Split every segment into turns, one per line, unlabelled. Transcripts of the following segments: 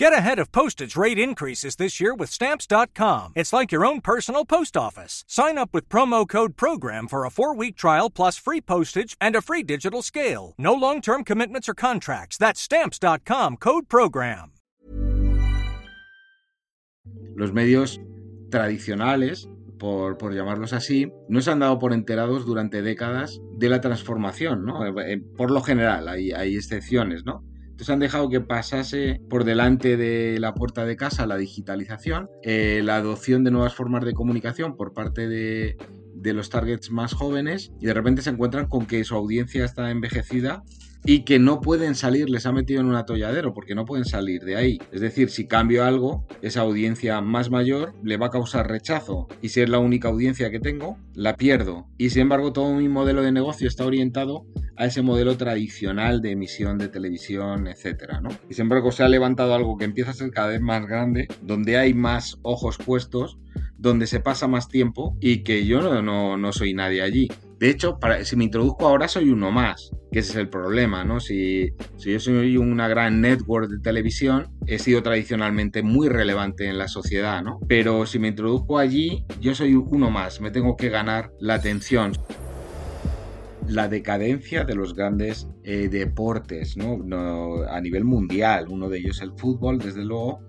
Get ahead of postage rate increases this year with Stamps.com. It's like your own personal post office. Sign up with promo code PROGRAM for a four week trial plus free postage and a free digital scale. No long term commitments or contracts. That's Stamps.com code PROGRAM.
Los medios tradicionales, por, por, llamarlos así, no se han dado por enterados durante décadas de la transformación, ¿no? Eh, eh, por lo general, hay, hay excepciones, ¿no? Entonces han dejado que pasase por delante de la puerta de casa la digitalización, eh, la adopción de nuevas formas de comunicación por parte de, de los targets más jóvenes y de repente se encuentran con que su audiencia está envejecida y que no pueden salir, les ha metido en un atolladero porque no pueden salir de ahí. Es decir, si cambio algo, esa audiencia más mayor le va a causar rechazo y si es la única audiencia que tengo, la pierdo. Y sin embargo, todo mi modelo de negocio está orientado a ese modelo tradicional de emisión de televisión, etcétera, ¿no? Y sin embargo, se ha levantado algo que empieza a ser cada vez más grande, donde hay más ojos puestos, donde se pasa más tiempo y que yo no, no, no soy nadie allí. De hecho, para, si me introduzco ahora soy uno más, que ese es el problema, ¿no? Si, yo soy una gran network de televisión, he sido tradicionalmente muy relevante en la sociedad, ¿no? Pero si me introduzco allí, yo soy uno más, me tengo que ganar la atención. La decadencia de los grandes eh, deportes, ¿no? ¿no? A nivel mundial, uno de ellos el fútbol, desde luego,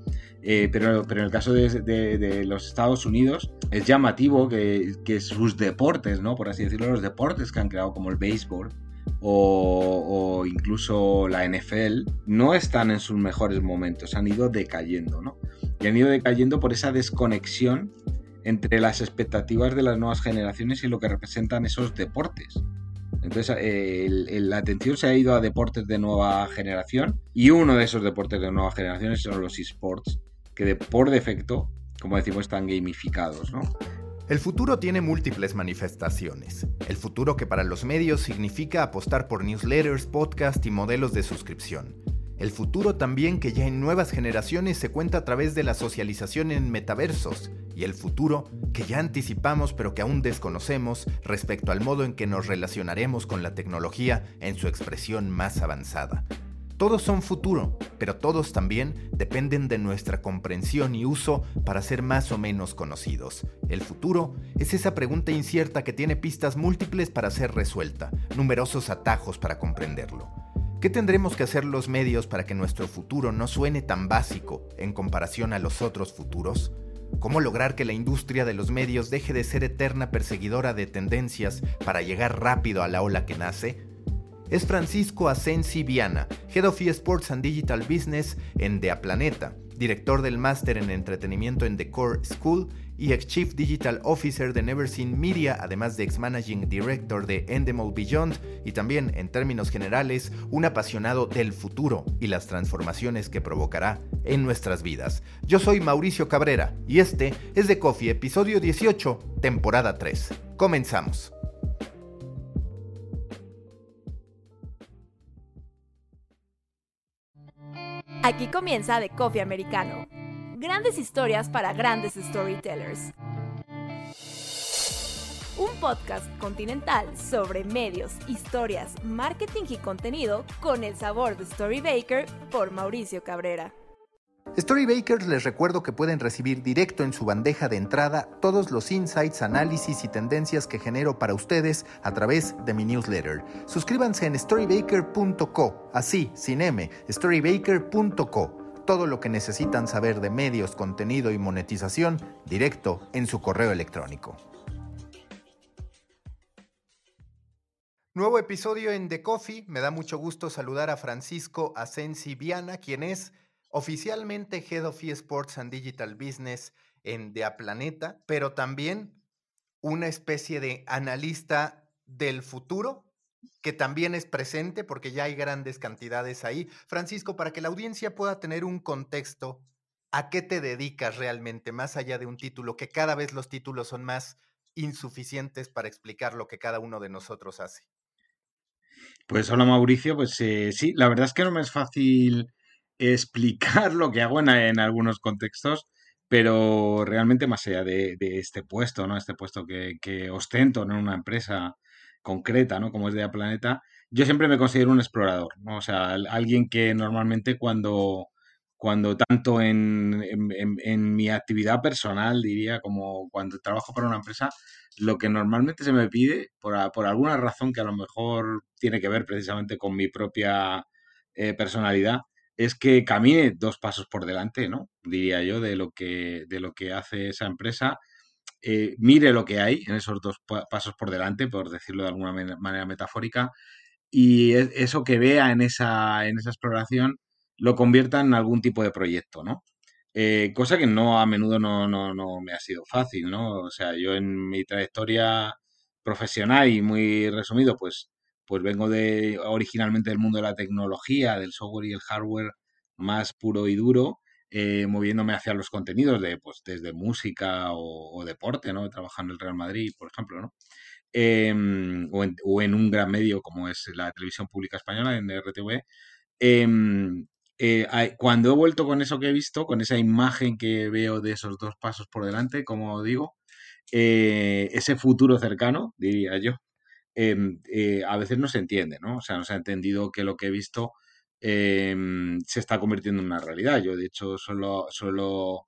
eh, pero, pero en el caso de, los Estados Unidos es llamativo que, que, sus deportes, ¿no? por así decirlo, los deportes que han creado como el béisbol o, incluso la NFL no están en sus mejores momentos, han ido decayendo, ¿no? Y han ido decayendo por esa desconexión entre las expectativas de las nuevas generaciones y lo que representan esos deportes. Entonces, la atención se ha ido a deportes de nueva generación y uno de esos deportes de nueva generación son los esports, que por defecto, como decimos, están gamificados.
El futuro tiene múltiples manifestaciones. El futuro que para los medios significa apostar por newsletters, podcast y modelos de suscripción. El futuro también que ya en nuevas generaciones se cuenta a través de la socialización en metaversos. Y el futuro que ya anticipamos pero que aún desconocemos respecto al modo en que nos relacionaremos con la tecnología en su expresión más avanzada. Todos son futuro, pero todos también dependen de nuestra comprensión y uso para ser más o menos conocidos. El futuro es esa pregunta incierta que tiene pistas múltiples para ser resuelta, numerosos atajos para comprenderlo. ¿Qué tendremos que hacer los medios para que nuestro futuro no suene tan básico en comparación a los otros futuros? ¿Cómo lograr que la industria de los medios deje de ser eterna perseguidora de tendencias para llegar rápido a la ola que nace? Es Francisco Asensi Viana, Head of eSports and Digital Business en The Planeta, director del máster en entretenimiento en The Core School y ex Chief Digital Officer de Never Seen Media, además de ex Managing Director de Endemol Beyond y también, en términos generales, un apasionado del futuro y las transformaciones que provocará en nuestras vidas. Yo soy Mauricio Cabrera y este es The Coffee, episodio 18, temporada 3. Comenzamos.
Aquí comienza The Coffee Americano. Grandes historias para grandes storytellers. Un podcast continental sobre medios, historias, marketing y contenido con el sabor de Storybaker por Mauricio Cabrera.
Storybakers les recuerdo que pueden recibir directo en su bandeja de entrada todos los insights, análisis y tendencias que genero para ustedes a través de mi newsletter. Suscríbanse en storybaker.co, así, sin M, storybaker.co. Todo lo que necesitan saber de medios, contenido y monetización directo en su correo electrónico. Nuevo episodio en The Coffee. Me da mucho gusto saludar a Francisco Asensi Viana, quien es oficialmente Head of eSports and Digital Business en De Planeta, pero también una especie de analista del futuro que también es presente porque ya hay grandes cantidades ahí. Francisco, para que la audiencia pueda tener un contexto, ¿a qué te dedicas realmente, más allá de un título, que cada vez los títulos son más insuficientes para explicar lo que cada uno de nosotros hace?
Pues hola Mauricio, pues eh, sí, la verdad es que no me es fácil explicar lo que hago en, algunos contextos, pero realmente más allá de, este puesto, ¿no? Este puesto que, ostento en una empresa concreta, ¿no? Como es de Planeta, yo siempre me considero un explorador, ¿no? O sea, alguien que normalmente cuando, cuando tanto en, en, mi actividad personal, diría, como cuando trabajo para una empresa, lo que normalmente se me pide, por, por alguna razón que a lo mejor tiene que ver precisamente con mi propia eh, personalidad, es que camine dos pasos por delante, ¿no? Diría yo, de lo que, de lo que hace esa empresa. Eh, mire lo que hay en esos dos pasos por delante, por decirlo de alguna manera metafórica, y e, eso que vea en esa, en esa exploración lo convierta en algún tipo de proyecto, ¿no? Eh, cosa que no a menudo no, no, no, me ha sido fácil, ¿no? O sea, yo en mi trayectoria profesional y muy resumido, pues, pues vengo de originalmente del mundo de la tecnología, del software y el hardware más puro y duro, eh, moviéndome hacia los contenidos de, pues, desde música o, deporte, ¿no? Trabajando en el Real Madrid, por ejemplo, ¿no? Em, o, en, un gran medio como es la televisión pública española, en RTV. Em, eh, cuando he vuelto con eso que he visto, con esa imagen que veo de esos dos pasos por delante, como digo, eh, ese futuro cercano, diría yo, em, eh, a veces no se entiende, ¿no? O sea, no se ha entendido que lo que he visto em, se está convirtiendo en una realidad. Yo, de hecho, solo, suelo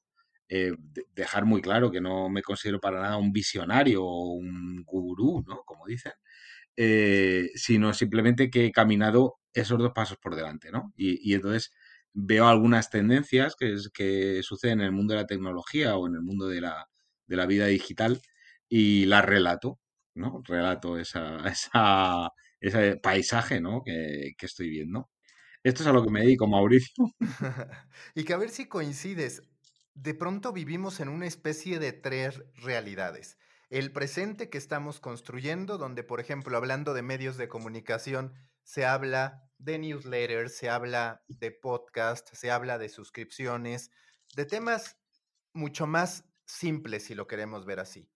dejar muy claro que no me considero para nada un visionario o un gurú, ¿no? Como dicen, sino simplemente que he caminado esos dos pasos por delante, ¿no? y entonces veo algunas tendencias que, que suceden en el mundo de la tecnología o en el mundo de la, de la vida digital y las relato, ¿no? Relato esa, esa, ese paisaje, ¿no? Que, que estoy viendo. Esto es a lo que me dedico, Mauricio.
y que a ver si coincides. De pronto vivimos en una especie de tres realidades. El presente que estamos construyendo, donde, por ejemplo, hablando de medios de comunicación, se habla de newsletters, se habla de podcast, se habla de suscripciones, de temas mucho más simples si lo queremos ver así.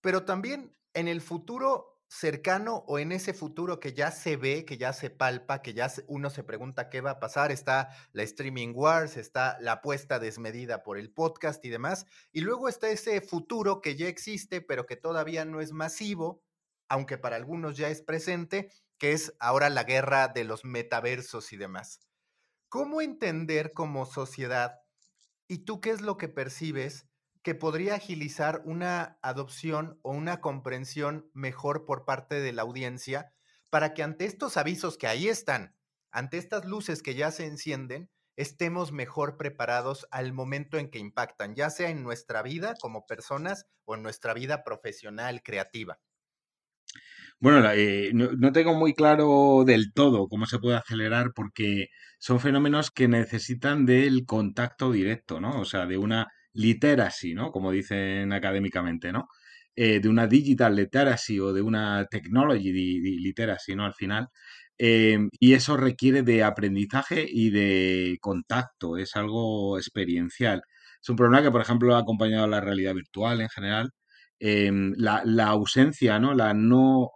Pero también en el futuro cercano o en ese futuro que ya se ve, que ya se palpa, que ya uno se pregunta qué va a pasar, está la streaming wars, está la apuesta desmedida por el podcast y demás, y luego está ese futuro que ya existe, pero que todavía no es masivo, aunque para algunos ya es presente, que es ahora la guerra de los metaversos y demás. ¿Cómo entender como sociedad, y tú qué es lo que percibes, que podría agilizar una adopción o una comprensión mejor por parte de la audiencia para que ante estos avisos que ahí están, ante estas luces que ya se encienden, estemos mejor preparados al momento en que impactan, ya sea en nuestra vida como personas o en nuestra vida profesional, creativa?
Bueno, eh, no, tengo muy claro del todo cómo se puede acelerar porque son fenómenos que necesitan del contacto directo, ¿no? O sea, de una literacy, ¿no? Como dicen académicamente, ¿no? Eh, de una digital literacy o de una technology literacy, ¿no? Al final. Em, y eso requiere de aprendizaje y de contacto, es algo experiencial. Es un problema que, por ejemplo, ha acompañado a la realidad virtual en general. Em, la, la, ausencia, ¿no? La no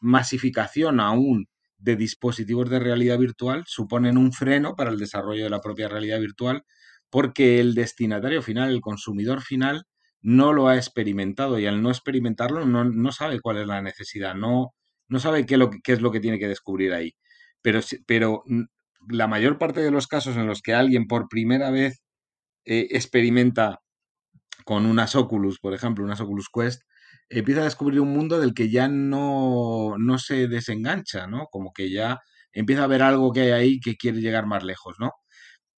masificación aún de dispositivos de realidad virtual suponen un freno para el desarrollo de la propia realidad virtual porque el destinatario final, el consumidor final, no lo ha experimentado y al no experimentarlo no, sabe cuál es la necesidad, no, no sabe qué, lo, es lo que tiene que descubrir ahí. Pero, pero la mayor parte de los casos en los que alguien por primera vez eh, experimenta con unas Oculus, por ejemplo, unas Oculus Quest, empieza a descubrir un mundo del que ya no, no se desengancha, ¿no? Como que ya empieza a ver algo que hay ahí que quiere llegar más lejos, ¿no?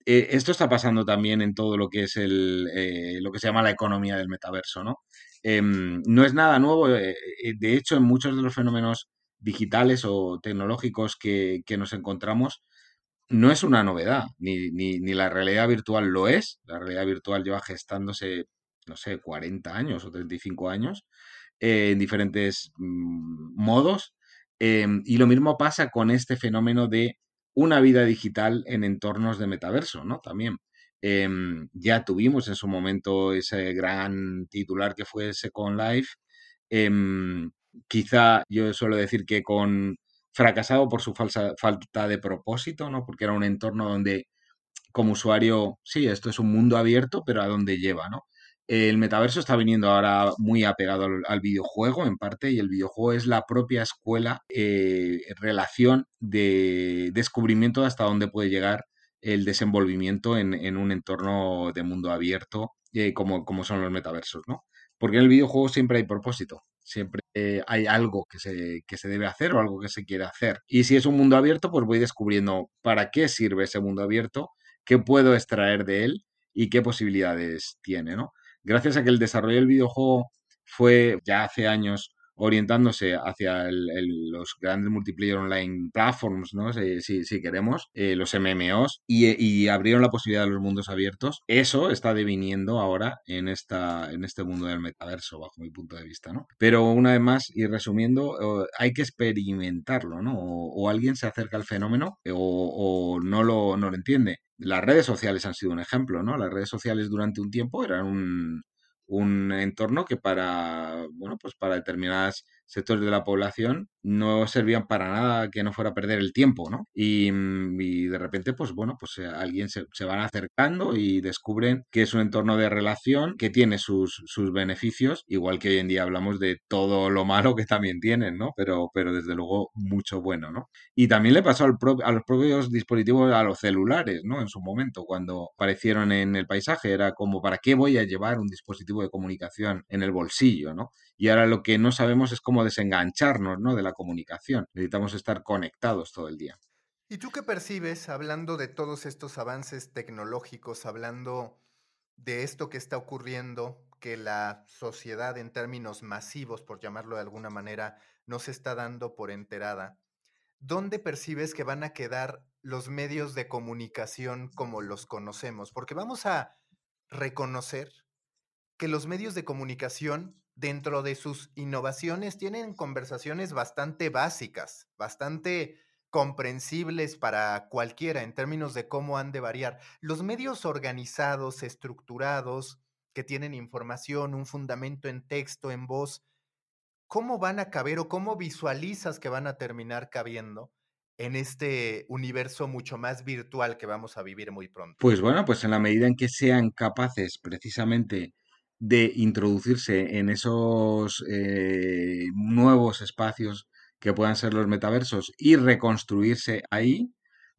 Eh, esto está pasando también en todo lo que es el, eh, lo que se llama la economía del metaverso, ¿no? Em, no es nada nuevo, eh, de hecho, en muchos de los fenómenos digitales o tecnológicos que, que nos encontramos, no es una novedad, ni, ni, ni, la realidad virtual lo es. La realidad virtual lleva gestándose, no sé, 40 años o 35 años. En diferentes mm, modos. Em, y lo mismo pasa con este fenómeno de una vida digital en entornos de metaverso, ¿no? También. Em, ya tuvimos en su momento ese gran titular que fue Second Life. Em, quizá yo suelo decir que con fracasado por su falsa, falta de propósito, ¿no? Porque era un entorno donde como usuario, sí, esto es un mundo abierto, pero a dónde lleva, ¿no? El metaverso está viniendo ahora muy apegado al, videojuego en parte y el videojuego es la propia escuela, eh, relación de descubrimiento de hasta dónde puede llegar el desenvolvimiento en, un entorno de mundo abierto eh, como, como son los metaversos, ¿no? Porque en el videojuego siempre hay propósito, siempre eh, hay algo que se, que se debe hacer o algo que se quiere hacer. Y si es un mundo abierto, pues voy descubriendo para qué sirve ese mundo abierto, qué puedo extraer de él y qué posibilidades tiene, ¿no? Gracias a que el desarrollo del videojuego fue ya hace años orientándose hacia los grandes multiplayer online platforms, ¿no? Si, queremos, eh, los MMOs, y, abrieron la posibilidad de los mundos abiertos. Eso está deviniendo ahora en, este mundo del metaverso, bajo mi punto de vista, ¿no? Pero una vez más, y resumiendo, hay que experimentarlo, ¿no? O, alguien se acerca al fenómeno o, o no, lo, no lo entiende. Las redes sociales han sido un ejemplo, ¿no? Las redes sociales durante un tiempo eran un, un entorno que para, bueno, pues para determinadas sectores de la población no servían para nada que no fuera a perder el tiempo, ¿no? Y, mm, de repente, pues bueno, pues eh, alguien se, van acercando y descubren que es un entorno de relación que tiene sus, sus beneficios, igual que hoy en día hablamos de todo lo malo que también tienen, ¿no? Pero, pero desde luego mucho bueno, ¿no? Y también le pasó al a los propios dispositivos, a los celulares, ¿no? En su momento, cuando aparecieron en el paisaje, era como, ¿para qué voy a llevar un dispositivo de comunicación en el bolsillo, ¿no? Y ahora lo que no sabemos es cómo desengancharnos ¿no? de la comunicación. Necesitamos estar conectados todo el día.
¿Y tú qué percibes hablando de todos estos avances tecnológicos, hablando de esto que está ocurriendo, que la sociedad en términos masivos, por llamarlo de alguna manera, no se está dando por enterada? ¿Dónde percibes que van a quedar los medios de comunicación como los conocemos? Porque vamos a reconocer que los medios de comunicación dentro de sus innovaciones tienen conversaciones bastante básicas, bastante comprensibles para cualquiera en términos de cómo han de variar. Los medios organizados, estructurados, que tienen información, un fundamento en texto, en voz, ¿cómo van a caber o cómo visualizas que van a terminar cabiendo en este universo mucho más virtual que vamos a vivir muy pronto?
Pues bueno, pues en la medida en que sean capaces precisamente de introducirse en esos eh, nuevos espacios que puedan ser los metaversos y reconstruirse ahí,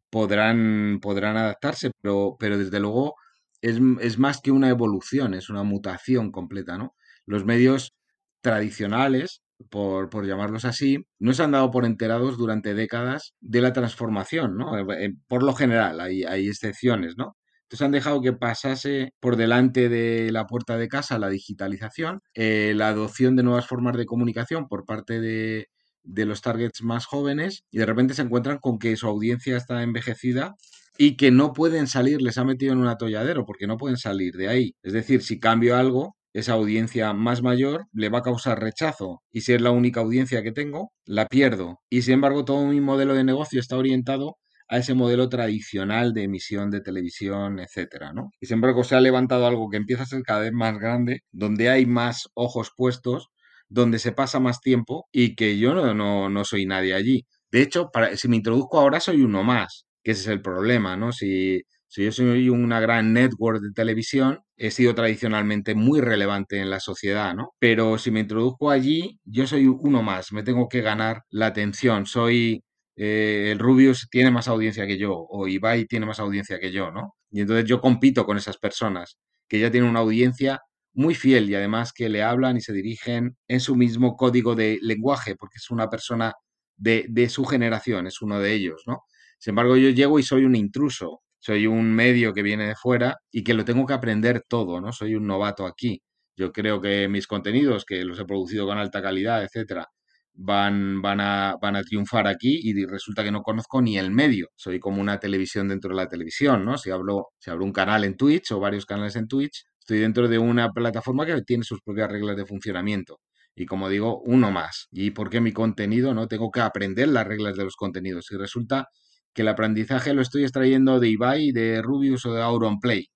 podrán, podrán adaptarse, pero, pero desde luego es, es, más que una evolución, es una mutación completa, ¿no? Los medios tradicionales, por, por, llamarlos así, no se han dado por enterados durante décadas de la transformación, ¿no? Eh, eh, por lo general, hay, hay excepciones, ¿no? Entonces han dejado que pasase por delante de la puerta de casa la digitalización, eh, la adopción de nuevas formas de comunicación por parte de, de los targets más jóvenes y de repente se encuentran con que su audiencia está envejecida y que no pueden salir, les ha metido en un atolladero porque no pueden salir de ahí. Es decir, si cambio algo, esa audiencia más mayor le va a causar rechazo y si es la única audiencia que tengo, la pierdo. Y sin embargo, todo mi modelo de negocio está orientado a ese modelo tradicional de emisión de televisión, etcétera, ¿no? Y sin embargo se ha levantado algo que empieza a ser cada vez más grande, donde hay más ojos puestos, donde se pasa más tiempo y que yo no, no, soy nadie allí. De hecho, si me introduzco ahora soy uno más, que ese es el problema, ¿no? Si, si yo soy una gran network de televisión, he sido tradicionalmente muy relevante en la sociedad, ¿no? Pero si me introduzco allí, yo soy uno más, me tengo que ganar la atención, soy eh, el Rubius tiene más audiencia que yo, o Ibai tiene más audiencia que yo, ¿no? Y entonces yo compito con esas personas que ya tienen una audiencia muy fiel y además que le hablan y se dirigen en su mismo código de lenguaje, porque es una persona de, de su generación, es uno de ellos, ¿no? Sin embargo, yo llego y soy un intruso, soy un medio que viene de fuera y que lo tengo que aprender todo, ¿no? Soy un novato aquí. Yo creo que mis contenidos, que los he producido con alta calidad, etcétera, van, van, a, van a triunfar aquí y resulta que no conozco ni el medio. Soy como una televisión dentro de la televisión, ¿no? Si hablo, si hablo un canal en Twitch o varios canales en Twitch, estoy dentro de una plataforma que tiene sus propias reglas de funcionamiento. Y como digo, uno más. ¿Y por qué mi contenido? No tengo que aprender las reglas de los contenidos. Y resulta que el aprendizaje lo estoy extrayendo de Ibai, de Rubius o de Auronplay.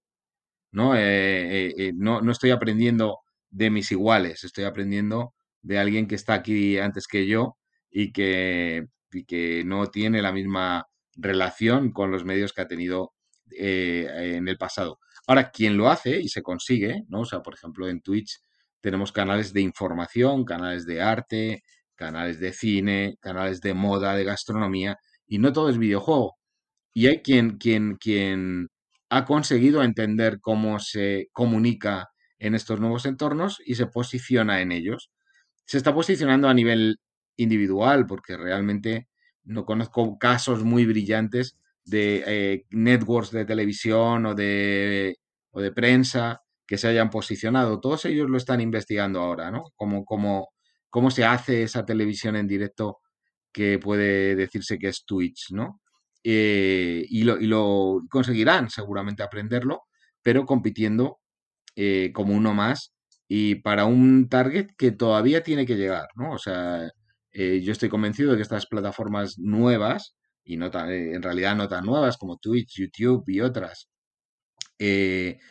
¿no? Eh, eh, eh, no, no estoy aprendiendo de mis iguales, estoy aprendiendo de alguien que está aquí antes que yo y que, que no tiene la misma relación con los medios que ha tenido eh, en el pasado. Ahora, quien lo hace y se consigue, ¿no? O sea, por ejemplo, en Twitch tenemos canales de información, canales de arte, canales de cine, canales de moda, de gastronomía, y no todo es videojuego. y hay quien, quien, quien ha conseguido entender cómo se comunica en estos nuevos entornos y se posiciona en ellos. Se está posicionando a nivel individual porque realmente no conozco casos muy brillantes de eh, networks de televisión o de, o de prensa que se hayan posicionado. Todos ellos lo están investigando ahora, ¿no? Cómo, cómo, cómo se hace esa televisión en directo que puede decirse que es Twitch, ¿no? Eh, y, lo, y, lo, conseguirán seguramente aprenderlo, pero compitiendo eh, como uno más y para un target que todavía tiene que llegar, ¿no? O sea, eh, yo estoy convencido de que estas plataformas nuevas, y no en realidad no tan nuevas como Twitch, YouTube y otras,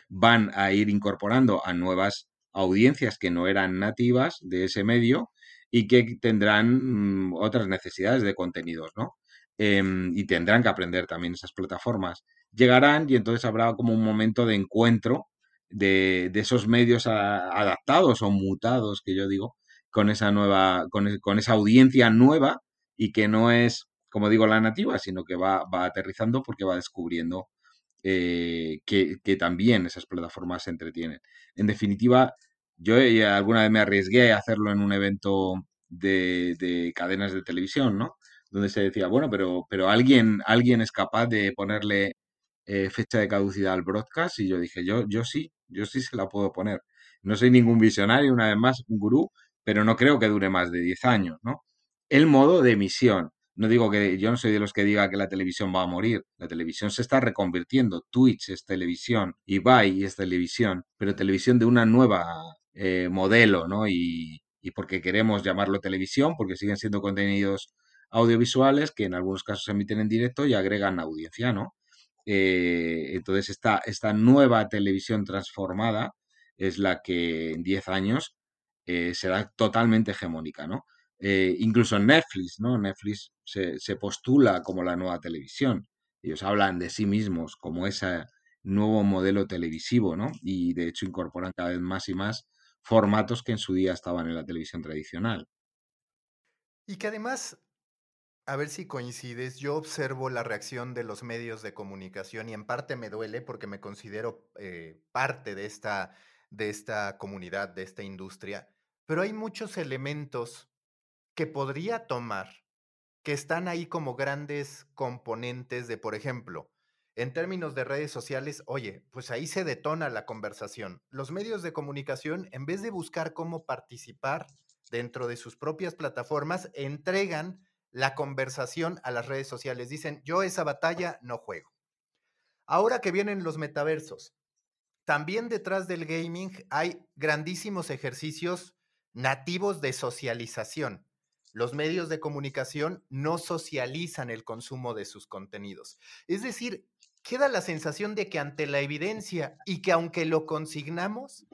van a ir incorporando a nuevas audiencias que no eran nativas de ese medio y que tendrán mm, otras necesidades de contenidos, ¿no? Em, y tendrán que aprender también esas plataformas. Llegarán y entonces habrá como un momento de encuentro de, esos medios adaptados o mutados, que yo digo, con esa nueva, con, esa audiencia nueva y que no es, como digo, la nativa, sino que va, va aterrizando porque va descubriendo eh, que, que, también esas plataformas se entretienen. En definitiva, yo alguna vez me arriesgué a hacerlo en un evento de, de cadenas de televisión, ¿no? donde se decía, bueno, pero, pero alguien, alguien es capaz de ponerle eh, fecha de caducidad al broadcast y yo dije, yo, yo sí, yo sí se la puedo poner. No soy ningún visionario, una vez más, un gurú, pero no creo que dure más de 10 años, ¿no? El modo de emisión. No digo que yo no soy de los que diga que la televisión va a morir. La televisión se está reconvirtiendo. Twitch es televisión, Ibai es televisión, pero televisión de una nueva eh, modelo, ¿no? Y, y porque queremos llamarlo televisión, porque siguen siendo contenidos audiovisuales que en algunos casos se emiten en directo y agregan audiencia, ¿no? Eh, entonces, esta, esta nueva televisión transformada es la que en 10 años eh, será totalmente hegemónica, ¿no? Eh, incluso Netflix, ¿no? Netflix se, se, postula como la nueva televisión. Ellos hablan de sí mismos como ese nuevo modelo televisivo, ¿no? Y de hecho incorporan cada vez más y más formatos que en su día estaban en la televisión tradicional.
Y que además a ver si coincides, yo observo la reacción de los medios de comunicación y en parte me duele porque me considero eh, parte de esta, de esta comunidad, de esta industria, pero hay muchos elementos que podría tomar que están ahí como grandes componentes de, por ejemplo, en términos de redes sociales, oye, pues ahí se detona la conversación. Los medios de comunicación, en vez de buscar cómo participar dentro de sus propias plataformas, entregan la conversación a las redes sociales. Dicen, yo esa batalla no juego. Ahora que vienen los metaversos, también detrás del gaming hay grandísimos ejercicios nativos de socialización. Los medios de comunicación no socializan el consumo de sus contenidos. Es decir, queda la sensación de que ante la evidencia y que aunque lo consignamos,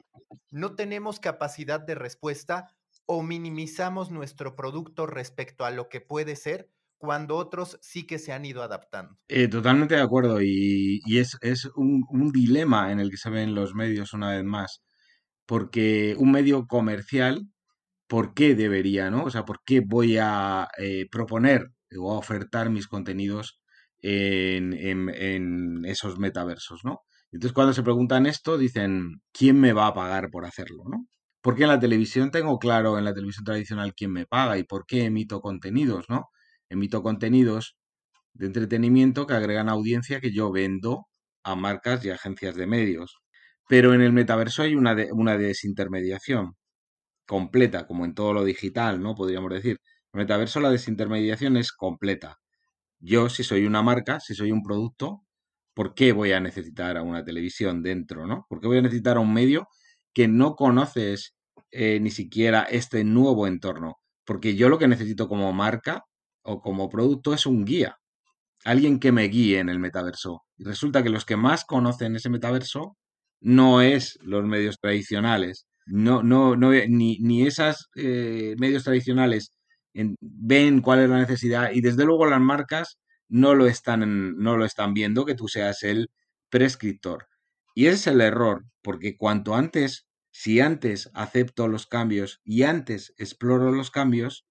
no tenemos capacidad de respuesta o minimizamos nuestro producto respecto a lo que puede ser cuando otros sí que se han ido adaptando.
Eh, totalmente de acuerdo y, es, un, dilema en el que se ven los medios una vez más, porque un medio comercial, ¿por qué debería, no? O sea, ¿por qué voy a eh, proponer o a ofertar mis contenidos en, en, esos metaversos, ¿no? Entonces cuando se preguntan esto, dicen, ¿quién me va a pagar por hacerlo, ¿no? Porque en la televisión tengo claro, en la televisión tradicional, quién me paga y por qué emito contenidos, ¿no? Emito contenidos de entretenimiento que agregan audiencia que yo vendo a marcas y agencias de medios. Pero en el metaverso hay una, una desintermediación completa, como en todo lo digital, ¿no? Podríamos decir. En el metaverso la desintermediación es completa. Yo, si soy una marca, si soy un producto, ¿por qué voy a necesitar a una televisión dentro, ¿no? ¿Por qué voy a necesitar a un medio que no conoces eh, ni siquiera este nuevo entorno. Porque yo lo que necesito como marca o como producto es un guía. Alguien que me guíe en el metaverso. Y resulta que los que más conocen ese metaverso no es los medios tradicionales. No, no, no, ni, ni esos eh, medios tradicionales ven cuál es la necesidad y desde luego las marcas no lo están, no lo están viendo que tú seas el prescriptor. Y ese es el error, porque cuanto antes, si antes acepto los cambios y antes exploro los cambios,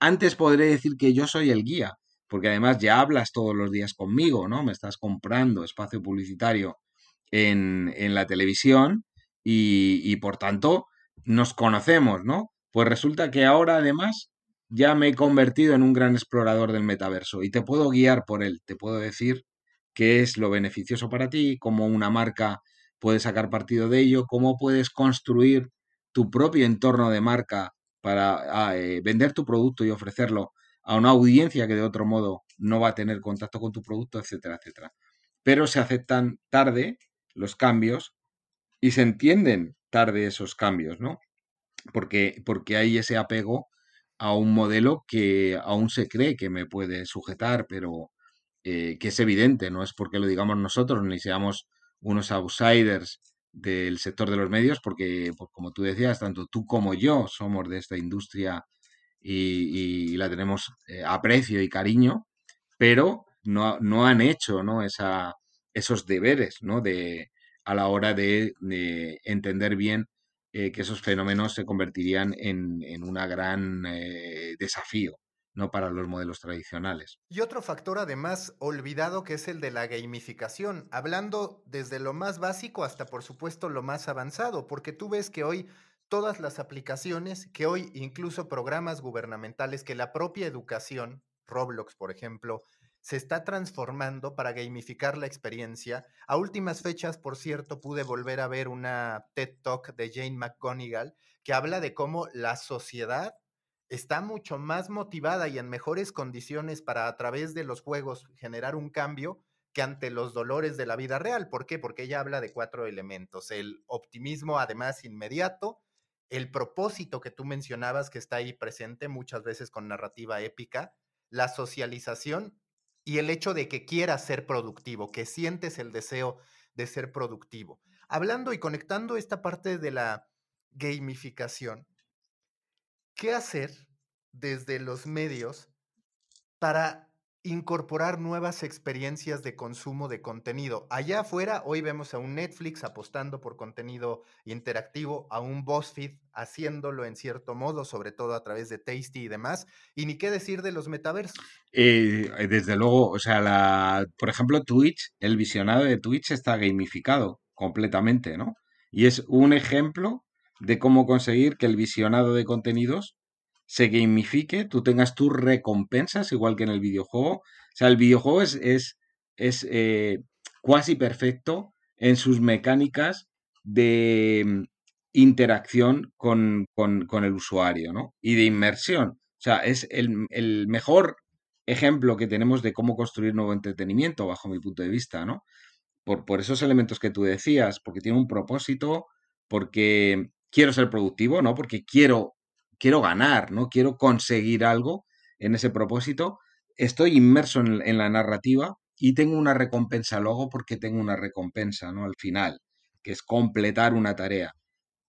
antes podré decir que yo soy el guía. porque además ya hablas todos los días conmigo, ¿no? Me estás comprando espacio publicitario en, en la televisión y, y por tanto nos conocemos, ¿no? Pues resulta que ahora además ya me he convertido en un gran explorador del metaverso y te puedo guiar por él, te puedo decir qué es lo beneficioso para ti, cómo una marca puede sacar partido de ello, cómo puedes construir tu propio entorno de marca para ah, eh, vender tu producto y ofrecerlo a una audiencia que de otro modo no va a tener contacto con tu producto, etcétera, etcétera. Pero se aceptan tarde los cambios y se entienden tarde esos cambios, ¿no? Porque, porque hay ese apego a un modelo que aún se cree que me puede sujetar, pero eh, que es evidente, no es porque lo digamos nosotros ni seamos unos outsiders del sector de los medios, porque, pues, como tú decías, tanto tú como yo somos de esta industria y, la tenemos eh, aprecio y cariño, pero no, no han hecho ¿no? Esos deberes ¿no? de, a la hora de, entender bien eh, que esos fenómenos se convertirían en, en un gran desafío no para los modelos tradicionales.
Y otro factor además olvidado que es el de la gamificación, hablando desde lo más básico hasta por supuesto lo más avanzado, porque tú ves que hoy todas las aplicaciones, que hoy incluso programas gubernamentales, que la propia educación, Roblox por ejemplo, se está transformando para gamificar la experiencia. A últimas fechas, por cierto, pude volver a ver una TED Talk de Jane McGonigal que habla de cómo la sociedad está mucho más motivada y en mejores condiciones para a través de los juegos generar un cambio que ante los dolores de la vida real. ¿Por qué? Porque ella habla de cuatro elementos. El optimismo además inmediato, el propósito que tú mencionabas que está ahí presente muchas veces con narrativa épica, la socialización y el hecho de que quieras ser productivo, que sientes el deseo de ser productivo. Hablando y conectando esta parte de la gamificación, ¿qué hacer desde los medios para incorporar nuevas experiencias de consumo de contenido. Allá afuera, hoy vemos a un Netflix apostando por contenido interactivo, a un BuzzFeed haciéndolo en cierto modo, sobre todo a través de Tasty y demás. Y ni qué decir de los metaversos.
Eh, eh, desde luego, o sea, por ejemplo, Twitch, el visionado de Twitch está gamificado completamente, ¿no? Y es un ejemplo de cómo conseguir que el visionado de contenidos se gamifique, tú tengas tus recompensas, igual que en el videojuego. O sea, el videojuego es, es, es eh, cuasi perfecto en sus mecánicas de mm, interacción con, con, el usuario, ¿no? Y de inmersión. O sea, es el, el, mejor ejemplo que tenemos de cómo construir nuevo entretenimiento, bajo mi punto de vista, ¿no? Por, por esos elementos que tú decías, porque tiene un propósito, porque quiero ser productivo, ¿no? Porque quiero quiero ganar, ¿no? Quiero conseguir algo en ese propósito. Estoy inmerso en, la narrativa y tengo una recompensa luego porque tengo una recompensa, ¿no? Al final, que es completar una tarea.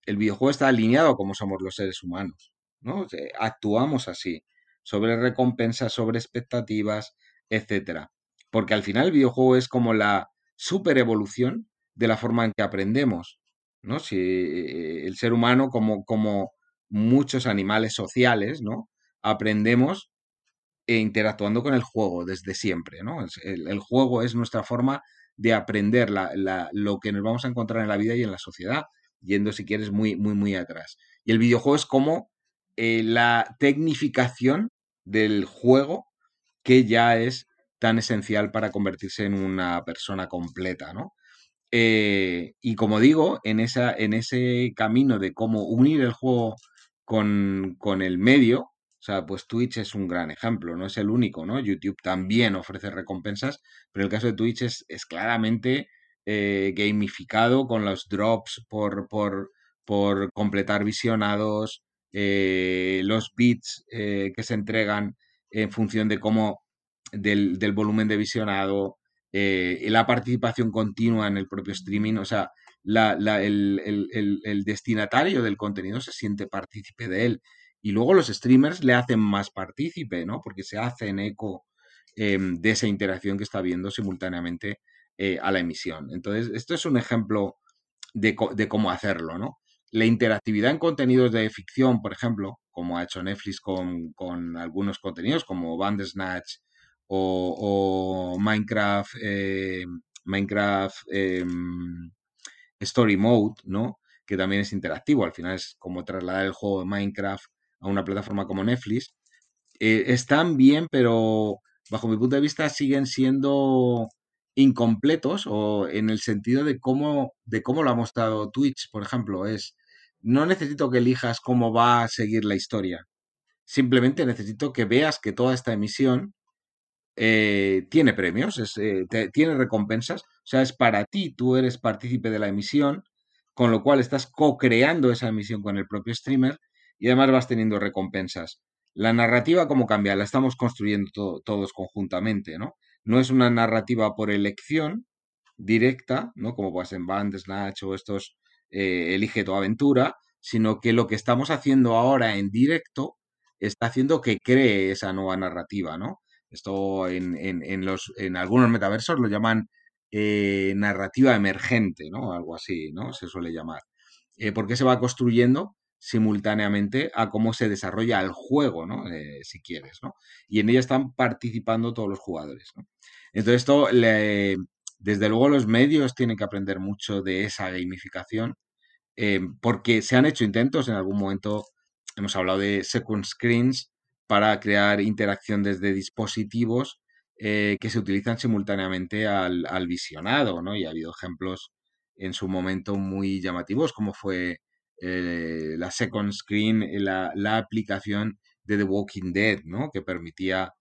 El videojuego está alineado como somos los seres humanos, ¿no? Actuamos así, sobre recompensas, sobre expectativas, etcétera. Porque al final el videojuego es como la super evolución de la forma en que aprendemos, ¿no? Si eh, el ser humano como, como muchos animales sociales, ¿no? Aprendemos e interactuando con el juego desde siempre, ¿no? El, juego es nuestra forma de aprender lo que nos vamos a encontrar en la vida y en la sociedad, yendo, si quieres, muy, muy, muy atrás. Y el videojuego es como eh, la tecnificación del juego que ya es tan esencial para convertirse en una persona completa, ¿no? Eh, y como digo, en, esa, en ese camino de cómo unir el juego con, con el medio, o sea, pues Twitch es un gran ejemplo, no es el único, ¿no? YouTube también ofrece recompensas, pero el caso de Twitch es, es claramente eh, gamificado con los drops por, por, por completar visionados, eh, los bits que se entregan en función de cómo, del, del volumen de visionado, la participación continua en el propio streaming, o sea, el, destinatario del contenido se siente partícipe de él. Y luego los streamers le hacen más partícipe, ¿no? Porque se hacen eco em, de esa interacción que está viendo simultáneamente eh, a la emisión. Entonces, esto es un ejemplo de, de, cómo hacerlo, ¿no? La interactividad en contenidos de ficción, por ejemplo, como ha hecho Netflix con, con algunos contenidos como Bandersnatch o, Minecraft, eh, Minecraft em, Story Mode, ¿no? Que también es interactivo. Al final es como trasladar el juego de Minecraft a una plataforma como Netflix. Eh, están bien, pero bajo mi punto de vista siguen siendo incompletos o en el sentido de cómo, de cómo lo ha mostrado Twitch, por ejemplo, es no necesito que elijas cómo va a seguir la historia. Simplemente necesito que veas que toda esta emisión eh, tiene premios, eh, tiene recompensas, o sea, es para ti, tú eres partícipe de la emisión, con lo cual estás co-creando esa emisión con el propio streamer y además vas teniendo recompensas. La narrativa, ¿cómo cambia? La estamos construyendo todos conjuntamente, ¿no? No es una narrativa por elección directa, ¿no? Como pues en Bandersnatch o estos eh, Elige tu aventura, sino que lo que estamos haciendo ahora en directo está haciendo que cree esa nueva narrativa, ¿no? Esto en, en, los, en algunos metaversos lo llaman eh, narrativa emergente, ¿no? Algo así, ¿no? Se suele llamar. Eh, porque se va construyendo simultáneamente a cómo se desarrolla el juego, ¿no? Eh, si quieres, ¿no? Y en ella están participando todos los jugadores. Entonces esto, desde luego los medios tienen que aprender mucho de esa gamificación, porque se han hecho intentos, en algún momento hemos hablado de second screens, para crear interacción desde dispositivos eh, que se utilizan simultáneamente al, visionado, ¿no? Y ha habido ejemplos en su momento muy llamativos, como fue eh, la second screen, eh, la, la, aplicación de The Walking Dead, ¿no? Que permitía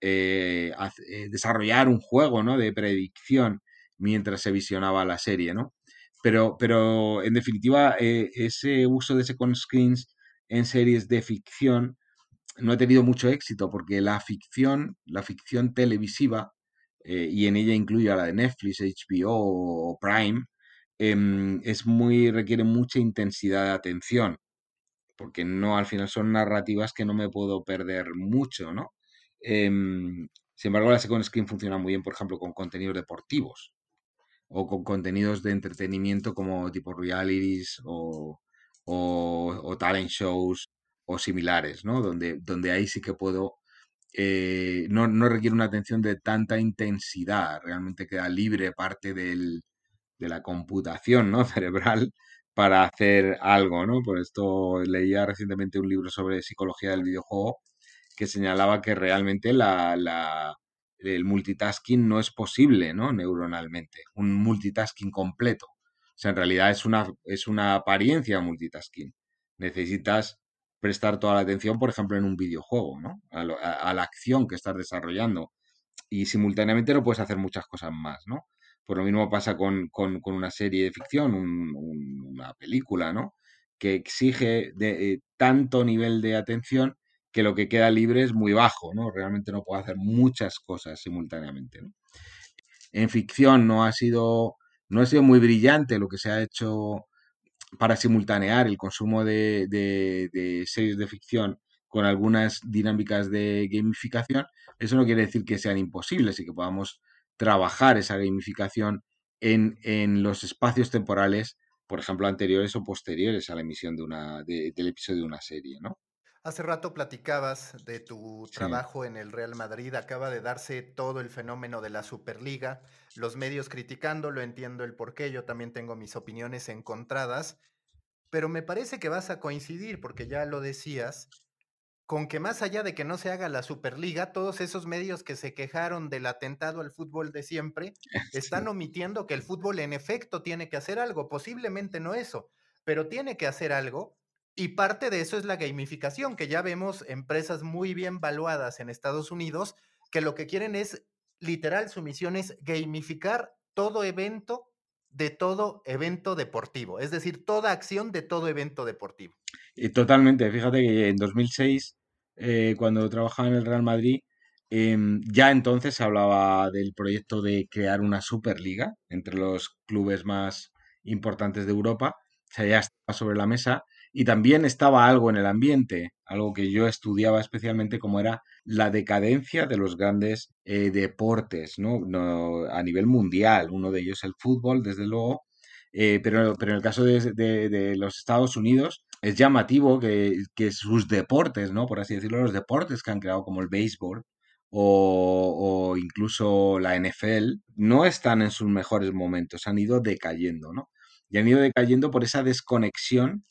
desarrollar un juego, ¿no? De predicción mientras se visionaba la serie, ¿no? Pero, pero en definitiva, ese uso de second screens en series de ficción no ha tenido mucho éxito porque la ficción, la ficción televisiva, eh, y en ella incluye a la de Netflix, HBO o Prime, em, es muy, requiere mucha intensidad de atención, porque no, al final son narrativas que no me puedo perder mucho, ¿no? Em, sin embargo, la second screen funciona muy bien, por ejemplo, con contenidos deportivos o con contenidos de entretenimiento como tipo realities o, o talent shows o similares, ¿no? Donde, donde ahí sí que puedo, eh, no, no, requiere una atención de tanta intensidad, realmente queda libre parte del, de la computación, ¿no? Cerebral para hacer algo, ¿no? Por esto leía recientemente un libro sobre psicología del videojuego que señalaba que realmente la, el multitasking no es posible, ¿no? Neuronalmente, un multitasking completo. O sea, en realidad es una, es una apariencia multitasking. Necesitas prestar toda la atención, por ejemplo, en un videojuego, ¿no? A, la acción que estás desarrollando. Y simultáneamente no puedes hacer muchas cosas más, ¿no? Por lo mismo pasa con, una serie de ficción, una película, ¿no? Que exige de, eh, tanto nivel de atención que lo que queda libre es muy bajo, ¿no? Realmente no puedo hacer muchas cosas simultáneamente, En ficción no ha sido, no ha sido muy brillante lo que se ha hecho para simultanear el consumo de, series de ficción con algunas dinámicas de gamificación, eso no quiere decir que sean imposibles y que podamos trabajar esa gamificación en, en los espacios temporales, por ejemplo, anteriores o posteriores a la emisión de una, del episodio de una serie, ¿no?
Hace rato platicabas de tu trabajo en el Real Madrid, acaba de darse todo el fenómeno de la Superliga, los medios criticándolo, entiendo el porqué, yo también tengo mis opiniones encontradas, pero me parece que vas a coincidir, porque ya lo decías, con que más allá de que no se haga la Superliga, todos esos medios que se quejaron del atentado al fútbol de siempre están omitiendo que el fútbol en efecto tiene que hacer algo, posiblemente no eso, pero tiene que hacer algo y parte de eso es la gamificación, que ya vemos empresas muy bien valuadas en Estados Unidos que lo que quieren es, literal, su misión es gamificar todo evento de todo evento deportivo, es decir, toda acción de todo evento deportivo.
Y totalmente, fíjate que en 2006, eh, cuando trabajaba en el Real Madrid, em, ya entonces se hablaba del proyecto de crear una Superliga entre los clubes más importantes de Europa, o sea, ya estaba sobre la mesa y también estaba algo en el ambiente, algo que yo estudiaba especialmente como era la decadencia de los grandes eh, deportes, ¿no? A nivel mundial, uno de ellos el fútbol, desde luego, eh, pero, pero en el caso de, los Estados Unidos es llamativo que, que, sus deportes, ¿no? Por así decirlo, los deportes que han creado como el béisbol o, incluso la NFL no están en sus mejores momentos, han ido decayendo, ¿no? Y han ido decayendo por esa desconexión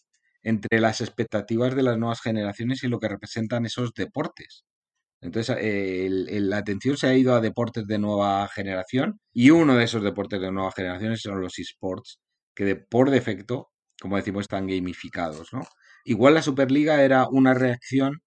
entre las expectativas de las nuevas generaciones y lo que representan esos deportes. Entonces, la atención se ha ido a deportes de nueva generación y uno de esos deportes de nueva generación son los esports, que por defecto, como decimos, están gamificados, ¿no? Igual la Superliga era una reacción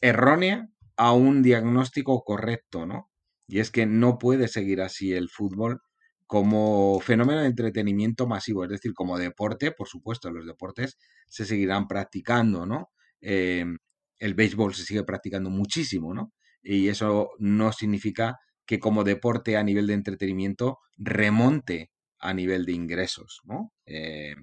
errónea a un diagnóstico correcto, ¿no? Y es que no puede seguir así el fútbol como fenómeno de entretenimiento masivo, es decir, como deporte, por supuesto, los deportes se seguirán practicando, ¿no? Em, el béisbol se sigue practicando muchísimo, ¿no? Y eso no significa que como deporte a nivel de entretenimiento remonte a nivel de ingresos, ¿no? Eh,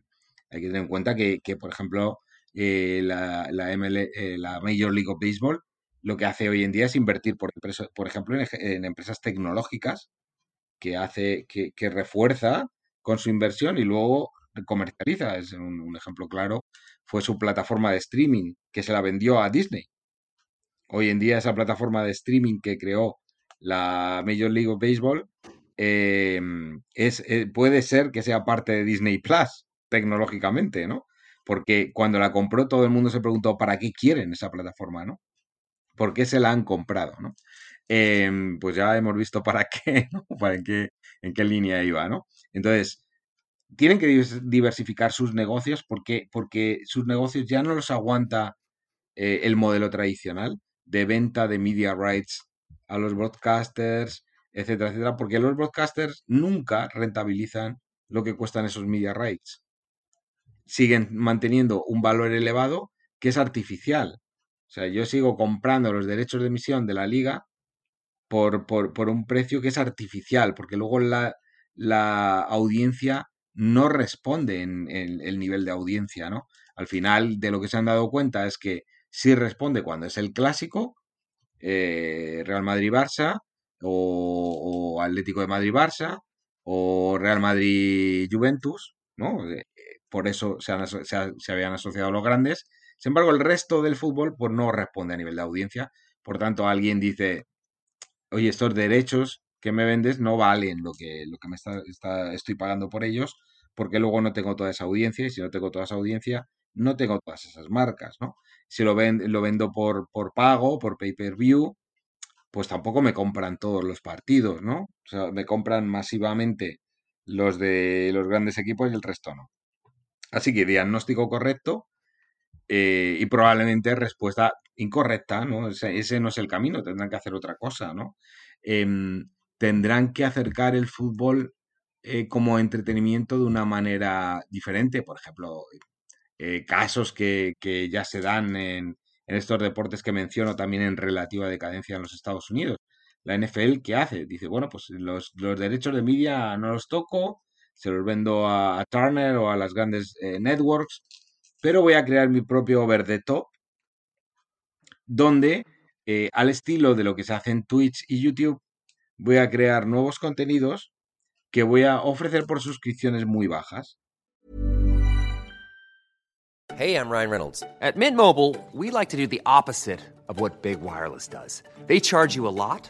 hay que tener en cuenta que, por ejemplo, eh, la, la, eh, la Major League of Baseball lo que hace hoy en día es invertir, por, por ejemplo, en, empresas tecnológicas que hace, que, que, refuerza con su inversión y luego comercializa. Es un, ejemplo claro, fue su plataforma de streaming que se la vendió a Disney. Hoy en día esa plataforma de streaming que creó la Major League of Baseball em, es, eh, puede ser que sea parte de Disney Plus tecnológicamente, ¿no? Porque cuando la compró todo el mundo se preguntó para qué quieren esa plataforma, ¿no? ¿Por qué se la han comprado? ¿no? Em, pues ya hemos visto para qué. Para qué, en qué línea iba, ¿no? Entonces, tienen que diversificar sus negocios porque, porque sus negocios ya no los aguanta eh, el modelo tradicional de venta de media rights a los broadcasters, etcétera, etcétera, porque los broadcasters nunca rentabilizan lo que cuestan esos media rights. Siguen manteniendo un valor elevado que es artificial. O sea, yo sigo comprando los derechos de emisión de la liga por, por, un precio que es artificial, porque luego la, la audiencia no responde en, el nivel de audiencia, ¿no? Al final, de lo que se han dado cuenta es que sí responde cuando es el clásico, eh, Real Madrid-Barça, o, Atlético de Madrid-Barça, o Real Madrid-Juventus, ¿no? Eh, por eso se, se habían asociado los grandes, sin embargo, el resto del fútbol pues, no responde a nivel de audiencia. Por tanto, alguien dice, oye, estos derechos que me vendes no valen lo que, lo que me está, estoy pagando por ellos, porque luego no tengo toda esa audiencia, y si no tengo toda esa audiencia, no tengo todas esas marcas, ¿no? Si lo, ven, lo vendo por, por pago, por pay-per-view, pues tampoco me compran todos los partidos, ¿no? O sea, me compran masivamente los de los grandes equipos y el resto no. Así que diagnóstico correcto, eh, y probablemente respuesta incorrecta, ¿no? Ese, no es el camino, tendrán que hacer otra cosa, ¿no? Em, tendrán que acercar el fútbol eh, como entretenimiento de una manera diferente, por ejemplo, eh, casos que, ya se dan en, estos deportes que menciono también en relativa decadencia en los Estados Unidos. La NFL, ¿qué hace? Dice, bueno, pues los, derechos de media no los toco, se los vendo a, Turner o a las grandes networks, pero voy a crear mi propio over the top, donde eh, al estilo de lo que se hace en Twitch y YouTube, voy a crear nuevos contenidos que voy a ofrecer por suscripciones muy bajas.
Hey, I'm Ryan Reynolds. At Mint Mobile, we like to do the opposite of what Big Wireless does. They charge you a lot,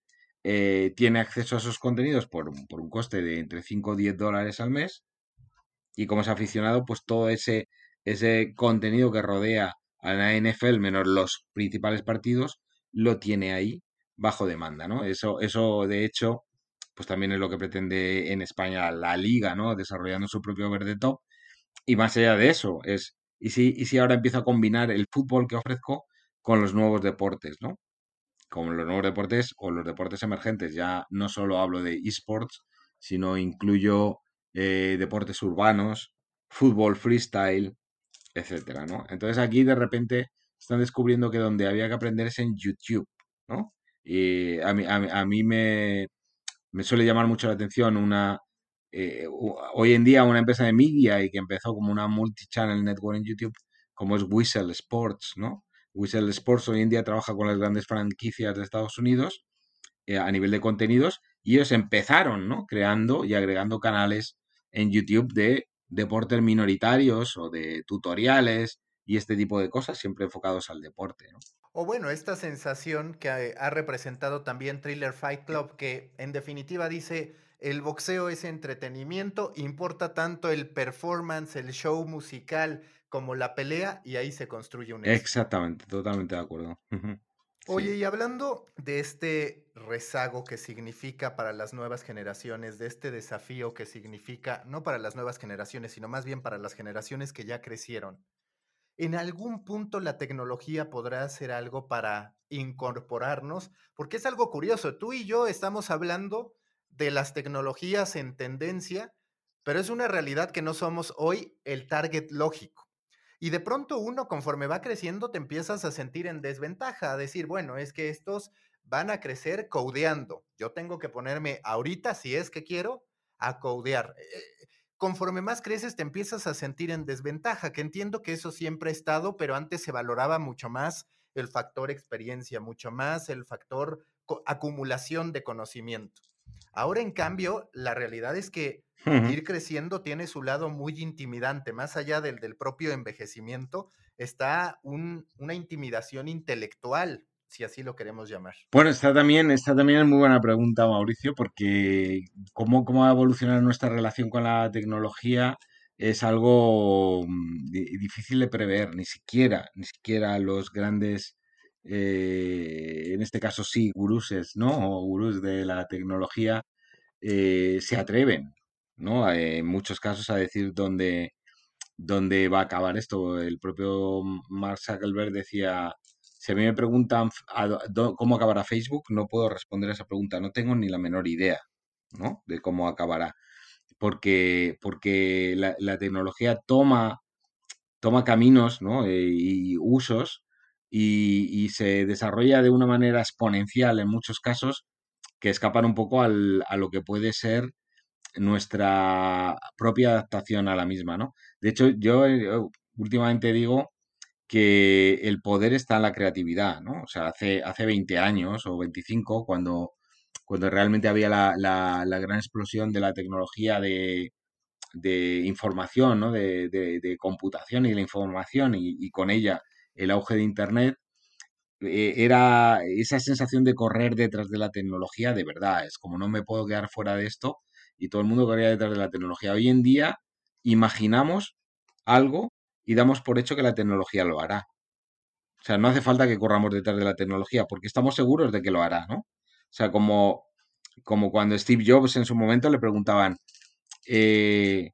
Eh, tiene acceso a esos contenidos por, un coste de entre 5 o 10 dólares al mes. Y como es aficionado, pues todo ese, ese contenido que rodea a la NFL, menos los principales partidos, lo tiene ahí bajo demanda, ¿no? Eso, eso de hecho, pues también es lo que pretende en España la liga, ¿no? Desarrollando su propio verde top. Y más allá de eso, es, ¿y si, y si ahora empiezo a combinar el fútbol que ofrezco con los nuevos deportes, ¿no? Como los nuevos deportes o los deportes emergentes. Ya no solo hablo de esports, sino incluyo eh, deportes urbanos, fútbol freestyle, etcétera, ¿no? Entonces aquí de repente están descubriendo que donde había que aprender es en YouTube, ¿no? Y a mí, a, mí me, me, suele llamar mucho la atención una... Eh, hoy en día una empresa de media y que empezó como una multi-channel network en YouTube, como es Whistle Sports, ¿no? Whistle Sports hoy en día trabaja con las grandes franquicias de Estados Unidos eh, a nivel de contenidos y ellos empezaron, ¿no? Creando y agregando canales en YouTube de deportes minoritarios o de tutoriales y este tipo de cosas, siempre enfocados al deporte, ¿no?
O bueno, esta sensación que ha representado también Thriller Fight Club, que en definitiva dice, el boxeo es entretenimiento, importa tanto el performance, el show musical como la pelea, y ahí se construye un...
Exactamente, totalmente de acuerdo.
Oye, y hablando de este rezago que significa para las nuevas generaciones, de este desafío que significa, no para las nuevas generaciones, sino más bien para las generaciones que ya crecieron, ¿en algún punto la tecnología podrá hacer algo para incorporarnos? Porque es algo curioso, tú y yo estamos hablando de las tecnologías en tendencia, pero es una realidad que no somos hoy el target lógico. Y de pronto uno, conforme va creciendo, te empiezas a sentir en desventaja, a decir, bueno, es que estos van a crecer codeando. Yo tengo que ponerme ahorita, si es que quiero, a codear. Eh, conforme más creces, te empiezas a sentir en desventaja, que entiendo que eso siempre ha estado, pero antes se valoraba mucho más el factor experiencia, mucho más el factor acumulación de conocimiento. Ahora, en cambio, la realidad es que Ir creciendo tiene su lado muy intimidante, más allá del, del propio envejecimiento, está una intimidación intelectual, si así lo queremos llamar.
Bueno, está también, está también muy buena pregunta, Mauricio, porque cómo, cómo va a evolucionar nuestra relación con la tecnología es algo mm, difícil de prever, ni siquiera, ni siquiera los grandes, eh, en este caso sí, guruses, ¿no? O gurús de la tecnología eh, se atreven ¿no? En muchos casos a decir dónde, dónde va a acabar esto. El propio Mark Zuckerberg decía, si a mí me preguntan cómo acabará Facebook, no puedo responder a esa pregunta, no tengo ni la menor idea, ¿no? De cómo acabará. Porque, porque la, tecnología toma, toma caminos ¿no? Eh, y usos y, se desarrolla de una manera exponencial en muchos casos que escapan un poco al, a lo que puede ser nuestra propia adaptación a la misma, ¿no? De hecho, yo eh, últimamente digo que el poder está en la creatividad, ¿no? O sea, hace, hace 20 años o 25, cuando, cuando realmente había la, la, gran explosión de la tecnología de, de información, ¿no? De, de, computación y la información y, con ella el auge de Internet, eh, era esa sensación de correr detrás de la tecnología de verdad, es como no me puedo quedar fuera de esto y todo el mundo corría detrás de la tecnología. Hoy en día imaginamos algo y damos por hecho que la tecnología lo hará. O sea, no hace falta que corramos detrás de la tecnología porque estamos seguros de que lo hará, ¿no? O sea, como, como cuando Steve Jobs en su momento le preguntaban, eh,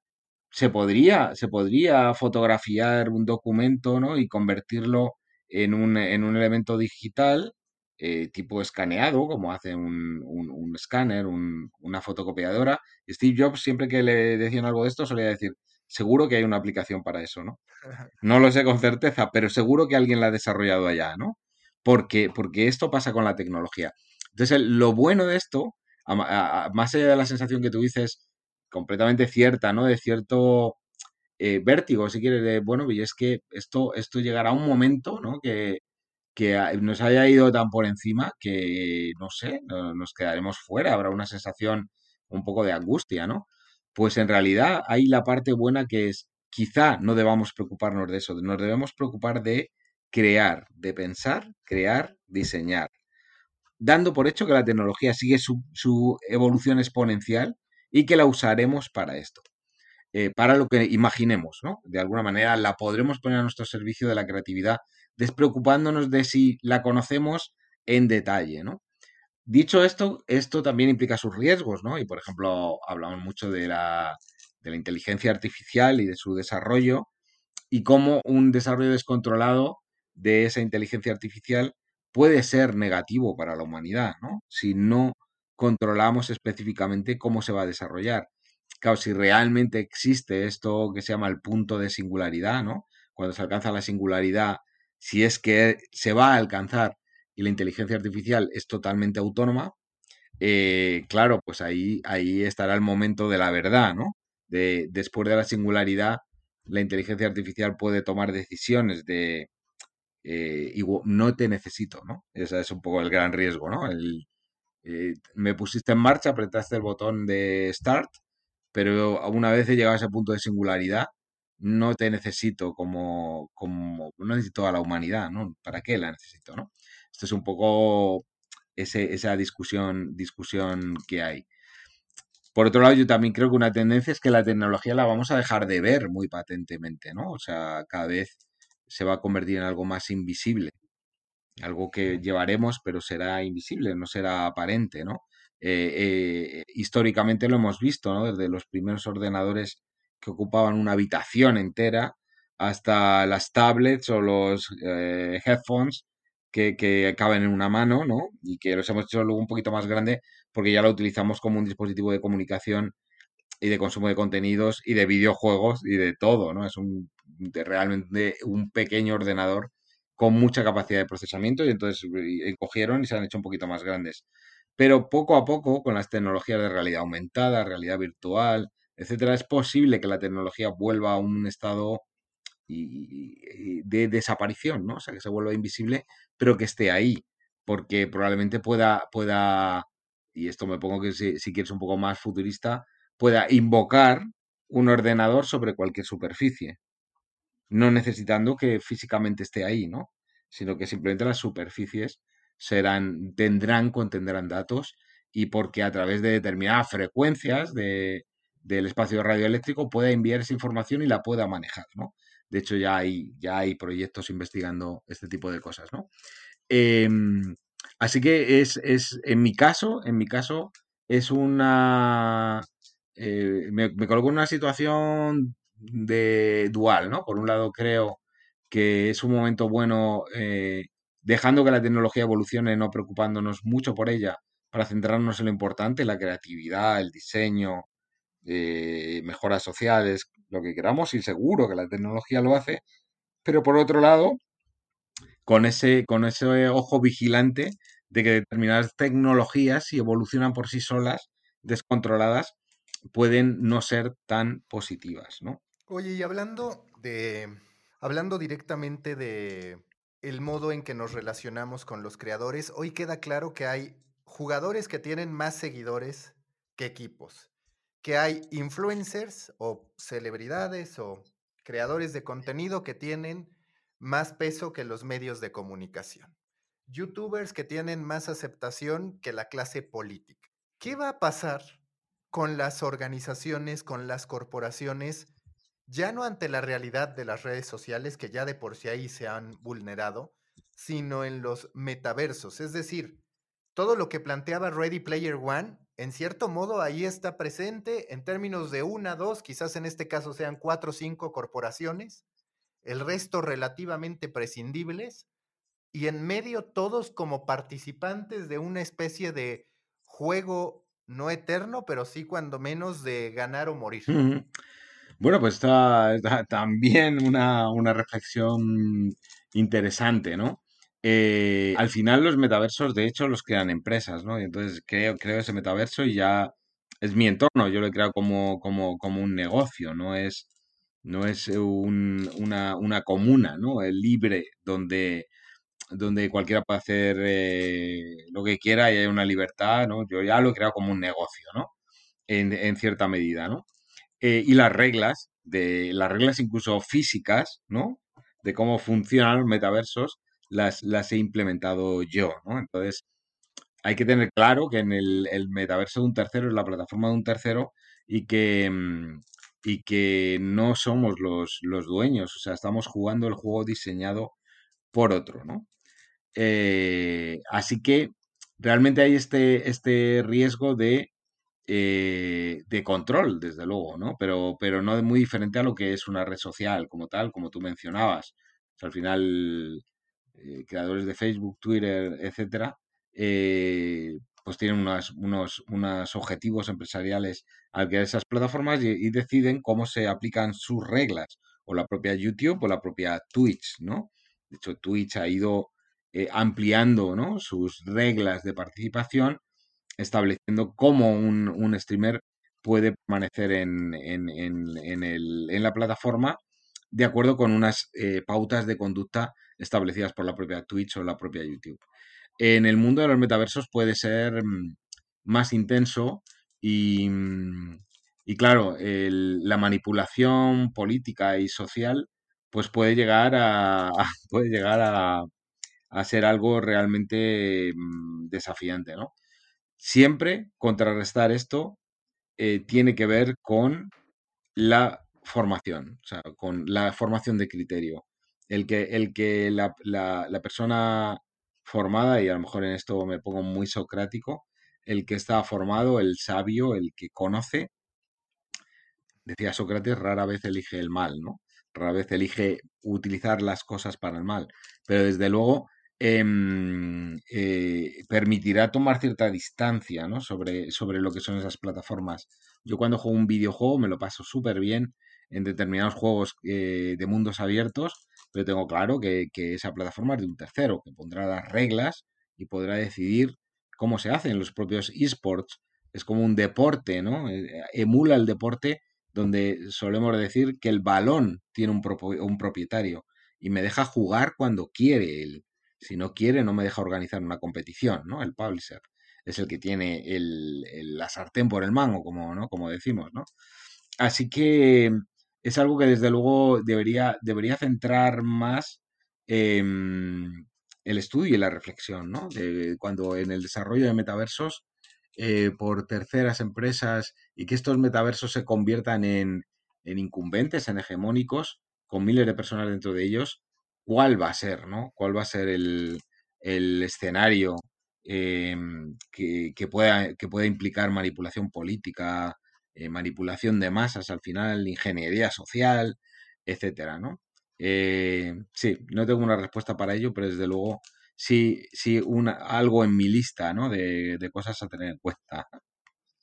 ¿se, podría, ¿se podría fotografiar un documento ¿no? y convertirlo en un, en un elemento digital eh, tipo escaneado, como hace un, un, escáner, una fotocopiadora. Steve Jobs, siempre que le decían algo de esto, solía decir, seguro que hay una aplicación para eso, ¿no? No lo sé con certeza, pero seguro que alguien la ha desarrollado allá, ¿no? Porque, porque esto pasa con la tecnología. Entonces, lo bueno de esto, más allá de la sensación que tú dices, completamente cierta, ¿no? De cierto eh, vértigo, si quieres, de, bueno, y es que esto, esto llegará a un momento, ¿no? Que, que nos haya ido tan por encima que, no sé, nos quedaremos fuera, habrá una sensación un poco de angustia, ¿no? Pues en realidad hay la parte buena que es, quizá no debamos preocuparnos de eso, nos debemos preocupar de crear, de pensar, crear, diseñar, dando por hecho que la tecnología sigue su evolución exponencial y que la usaremos para esto. Eh, para lo que imaginemos, ¿no? De alguna manera la podremos poner a nuestro servicio de la creatividad despreocupándonos de si la conocemos en detalle, ¿no? Dicho esto, esto también implica sus riesgos, ¿no? Y por ejemplo, hablamos mucho de la, de la inteligencia artificial y de su desarrollo y cómo un desarrollo descontrolado de esa inteligencia artificial puede ser negativo para la humanidad, ¿no? Si no controlamos específicamente cómo se va a desarrollar. Claro, si realmente existe esto que se llama el punto de singularidad, ¿no? Cuando se alcanza la singularidad si es que se va a alcanzar y la inteligencia artificial es totalmente autónoma, eh, claro, pues ahí, ahí estará el momento de la verdad, ¿no? De, después de la singularidad, la inteligencia artificial puede tomar decisiones de eh, no te necesito, ¿no? Ese es un poco el gran riesgo, ¿no? El, eh, me pusiste en marcha, apretaste el botón de start, pero una vez he llegado a ese punto de singularidad, no te necesito como, como no necesito a la humanidad, ¿no? ¿Para qué la necesito, no? Esto es un poco ese, esa discusión, discusión que hay. Por otro lado, yo también creo que una tendencia es que la tecnología la vamos a dejar de ver muy patentemente, ¿no? O sea, cada vez se va a convertir en algo más invisible, algo que llevaremos, pero será invisible, no será aparente, ¿no? Eh, eh, históricamente lo hemos visto, ¿no? Desde los primeros ordenadores que ocupaban una habitación entera hasta las tablets o los eh, headphones que, que, caben en una mano, ¿no? Y que los hemos hecho luego un poquito más grande porque ya lo utilizamos como un dispositivo de comunicación y de consumo de contenidos y de videojuegos y de todo, ¿no? Es un realmente un pequeño ordenador con mucha capacidad de procesamiento y entonces cogieron y se han hecho un poquito más grandes. Pero poco a poco, con las tecnologías de realidad aumentada, realidad virtual, etcétera, es posible que la tecnología vuelva a un estado de desaparición, ¿no? O sea, que se vuelva invisible, pero que esté ahí, porque probablemente pueda, pueda y esto me pongo que si, si quieres un poco más futurista, pueda invocar un ordenador sobre cualquier superficie, no necesitando que físicamente esté ahí, ¿no? Sino que simplemente las superficies serán, tendrán, contendrán datos y porque a través de determinadas frecuencias de, del espacio radioeléctrico pueda enviar esa información y la pueda manejar, ¿no? De hecho, ya hay, ya hay proyectos investigando este tipo de cosas, ¿no? Em, así que es, es, en mi caso, en mi caso, es una... Eh, me, me coloco en una situación de dual, ¿no? Por un lado creo que es un momento bueno eh, dejando que la tecnología evolucione, no preocupándonos mucho por ella, para centrarnos en lo importante, la creatividad, el diseño, eh, mejoras sociales, lo que queramos, y seguro que la tecnología lo hace, pero por otro lado, con ese, con ese ojo vigilante de que determinadas tecnologías, si evolucionan por sí solas, descontroladas, pueden no ser tan positivas, ¿no?
Oye, y hablando de, hablando directamente de el modo en que nos relacionamos con los creadores, hoy queda claro que hay jugadores que tienen más seguidores que equipos, que hay influencers o celebridades o creadores de contenido que tienen más peso que los medios de comunicación, youtubers que tienen más aceptación que la clase política. ¿Qué va a pasar con las organizaciones, con las corporaciones ya no ante la realidad de las redes sociales que ya de por sí ahí se han vulnerado, sino en los metaversos. Es decir, todo lo que planteaba Ready Player One, en cierto modo ahí está presente en términos de una, dos, quizás en este caso sean cuatro o cinco corporaciones, el resto relativamente prescindibles, y en medio todos como participantes de una especie de juego no eterno, pero sí cuando menos de ganar o morir.
Bueno, pues está, también una, una, reflexión interesante, ¿no? Eh, al final los metaversos, de hecho, los crean empresas, ¿no? Y entonces creo, creo ese metaverso y ya es mi entorno, yo lo he creado como, como, como un negocio, no es, no es un, una, una, comuna, ¿no? El libre, donde, donde cualquiera puede hacer eh, lo que quiera y hay una libertad, ¿no? Yo ya lo he creado como un negocio, ¿no? En, en cierta medida, ¿no? Eh, y las reglas, de las reglas incluso físicas, ¿no? De cómo funcionan los metaversos, las, las he implementado yo, ¿no? Entonces, hay que tener claro que en el, metaverso de un tercero es la plataforma de un tercero y que, mm, y que no somos los, los dueños, o sea, estamos jugando el juego diseñado por otro, ¿no? Eh, así que realmente hay este, este riesgo de eh, de control, desde luego, ¿no? Pero, pero no muy diferente a lo que es una red social como tal, como tú mencionabas. al final, eh, creadores de Facebook, Twitter, etcétera, eh, pues tienen unos, unos, objetivos empresariales al crear esas plataformas y, deciden cómo se aplican sus reglas, o la propia YouTube o la propia Twitch, ¿no? De hecho, Twitch ha ido ampliando ¿no? sus reglas de participación, estableciendo cómo un, un streamer puede permanecer en, en, en, el, en, la plataforma de acuerdo con unas eh, pautas de conducta establecidas por la propia Twitch o la propia YouTube. En el mundo de los metaversos puede ser mm, más intenso y, mm, y claro, la manipulación política y social pues puede llegar a, puede llegar a, a ser algo realmente mm, desafiante, ¿no? Siempre contrarrestar esto eh, tiene que ver con la formación, o sea, con la formación de criterio. El que, el que la, la, persona formada, y a lo mejor en esto me pongo muy socrático, el que está formado, el sabio, el que conoce, decía Sócrates, rara vez elige el mal, ¿no? Rara vez elige utilizar las cosas para el mal. Pero desde luego Em, eh, permitirá tomar cierta distancia ¿no? sobre, sobre lo que son esas plataformas. Yo cuando juego un videojuego me lo paso súper bien en determinados juegos eh, de mundos abiertos, pero tengo claro que, que, esa plataforma es de un tercero, que pondrá las reglas y podrá decidir cómo se hacen los propios esports. Es como un deporte, ¿no? Eh, emula el deporte donde solemos decir que el balón tiene un, un propietario y me deja jugar cuando quiere él. Si no quiere, no me deja organizar una competición, ¿no? El publisher es el que tiene el, la sartén por el mango, como, ¿no? como decimos, ¿no? Así que es algo que desde luego debería, debería centrar más el estudio y la reflexión, ¿no? Cuando en el desarrollo de metaversos eh, por terceras empresas y que estos metaversos se conviertan en, en incumbentes, en hegemónicos, con miles de personas dentro de ellos, cuál va a ser, ¿no? ¿Cuál va a ser el, escenario em, que, pueda, que pueda implicar manipulación política, eh, manipulación de masas al final, ingeniería social, etcétera, ¿no? Eh, sí, no tengo una respuesta para ello, pero desde luego sí, sí una, algo en mi lista, ¿no? De, de cosas a tener en cuenta.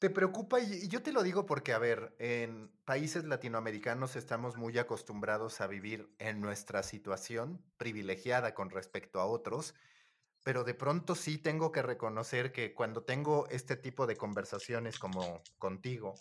¿Te preocupa? Y yo te lo digo porque, a ver, en países latinoamericanos estamos muy acostumbrados a vivir en nuestra situación privilegiada con respecto a otros, pero de pronto sí tengo que reconocer que cuando tengo este tipo de conversaciones como contigo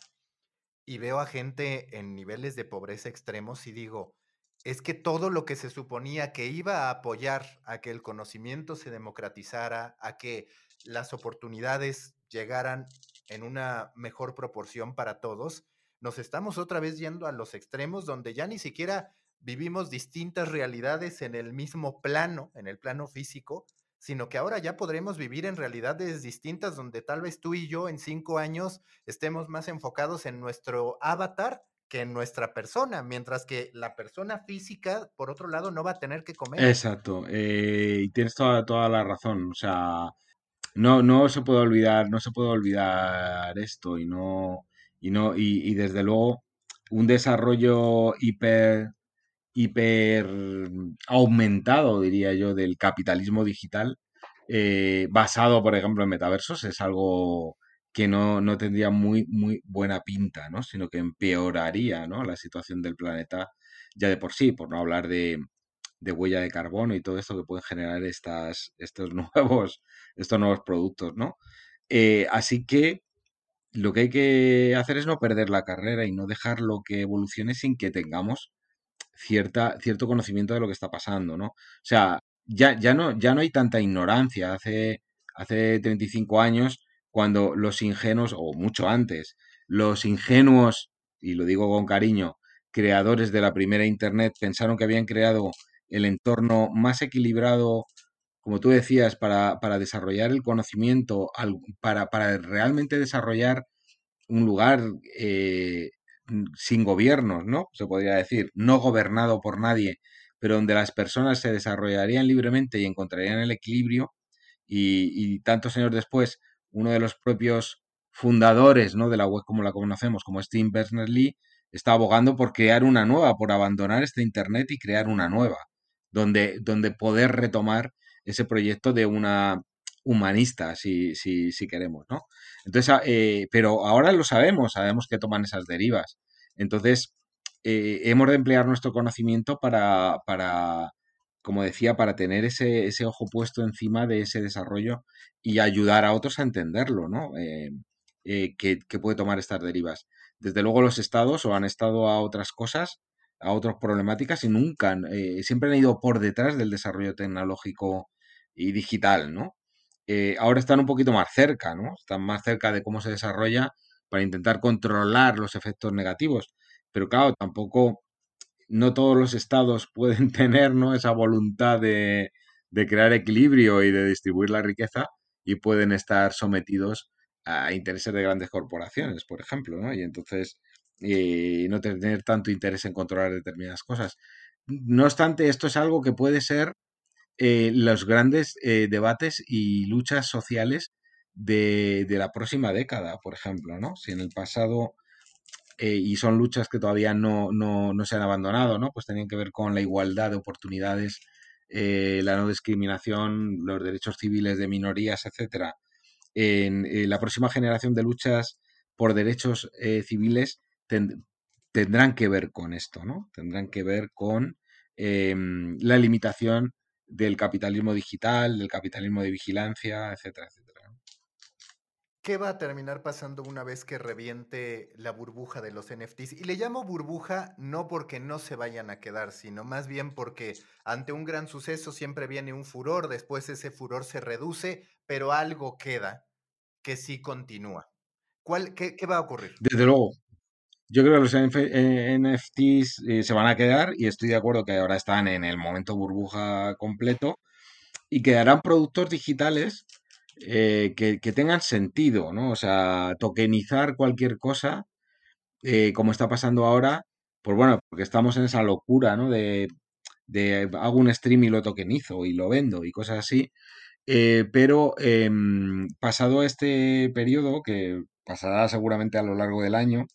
y veo a gente en niveles de pobreza extremos y digo, es que todo lo que se suponía que iba a apoyar a que el conocimiento se democratizara, a que las oportunidades llegaran en una mejor proporción para todos, nos estamos otra vez yendo a los extremos donde ya ni siquiera vivimos distintas realidades en el mismo plano, en el plano físico, sino que ahora ya podremos vivir en realidades distintas donde tal vez tú y yo en cinco años estemos más enfocados en nuestro avatar que en nuestra persona, mientras que la persona física, por otro lado, no va a tener que comer.
Exacto, eh, y tienes toda, toda la razón, o sea, no, no se puede olvidar, no se puede olvidar esto y no, y no, y, desde luego un desarrollo hiper, hiper aumentado, diría yo, del capitalismo digital, eh, basado, por ejemplo, en metaversos, es algo que no, no, tendría muy, muy buena pinta, ¿no? Sino que empeoraría, ¿no? La situación del planeta ya de por sí, por no hablar de, de huella de carbono y todo esto que pueden generar estas, estos, nuevos, estos nuevos productos, ¿no? Eh, así que lo que hay que hacer es no perder la carrera y no dejarlo que evolucione sin que tengamos cierta, cierto conocimiento de lo que está pasando, ¿no? O sea, ya, ya, no, ya no hay tanta ignorancia. Hace, hace 35 años, cuando los ingenuos, o mucho antes, los ingenuos, y lo digo con cariño, creadores de la primera Internet pensaron que habían creado el entorno más equilibrado, como tú decías, para, para desarrollar el conocimiento, para, para, realmente desarrollar un lugar eh, sin gobiernos, ¿no? Se podría decir, no gobernado por nadie, pero donde las personas se desarrollarían libremente y encontrarían el equilibrio. Y, tantos años después, uno de los propios fundadores ¿no? de la web como la conocemos, como Steve Berners-Lee, está abogando por crear una nueva, por abandonar este Internet y crear una nueva donde, donde poder retomar ese proyecto de una humanista, si, si, si queremos, ¿no? Entonces, ah, eh, pero ahora lo sabemos, sabemos que toman esas derivas. Entonces, eh, hemos de emplear nuestro conocimiento para, para, como decía, para tener ese, ese ojo puesto encima de ese desarrollo y ayudar a otros a entenderlo, ¿no? Eh, eh, que, puede tomar estas derivas. Desde luego los estados o han estado a otras cosas, a otras problemáticas y nunca, eh, siempre han ido por detrás del desarrollo tecnológico y digital, ¿no? ahora están un poquito más cerca, ¿no? Están más cerca de cómo se desarrolla para intentar controlar los efectos negativos. Pero claro, tampoco no todos los estados pueden tener ¿no? esa voluntad de, crear equilibrio y de distribuir la riqueza y pueden estar sometidos a intereses de grandes corporaciones, por ejemplo, ¿no? Y entonces eh, no tener tanto interés en controlar determinadas cosas. No obstante, esto es algo que puede ser eh, los grandes eh, debates y luchas sociales de, de, la próxima década, por ejemplo, ¿no? Si en el pasado eh, y son luchas que todavía no, no, no, se han abandonado, ¿no? Pues tenían que ver con la igualdad de oportunidades, la no discriminación, los derechos civiles de minorías, etcétera. En, eh, la próxima generación de luchas por derechos civiles tendrán que ver con esto, ¿no? Tendrán que ver con em, la limitación del capitalismo digital, del capitalismo de vigilancia, etcétera, etcétera.
¿Qué va a terminar pasando una vez que reviente la burbuja de los NFTs? Y le llamo burbuja no porque no se vayan a quedar, sino más bien porque ante un gran suceso siempre viene un furor, después ese furor se reduce, pero algo queda que sí continúa. ¿Cuál, qué, va a ocurrir?
Desde luego. Yo creo que los NFTs eh, se van a quedar y estoy de acuerdo que ahora están en el momento burbuja completo y quedarán productos digitales eh, que, tengan sentido, ¿no? O sea, tokenizar cualquier cosa, eh, como está pasando ahora, pues bueno, porque estamos en esa locura, ¿no? De, hago un stream y lo tokenizo y lo vendo y cosas así. Eh, pero em, pasado este periodo, que pasará seguramente a lo largo del año,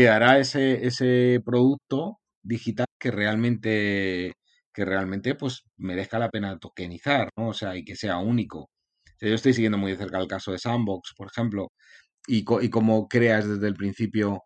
quedará ese, ese producto digital que realmente que realmente pues merezca la pena tokenizar, ¿no? O sea, y que sea único yo estoy siguiendo muy de cerca el caso de Sandbox, por ejemplo, y, y cómo creas desde el principio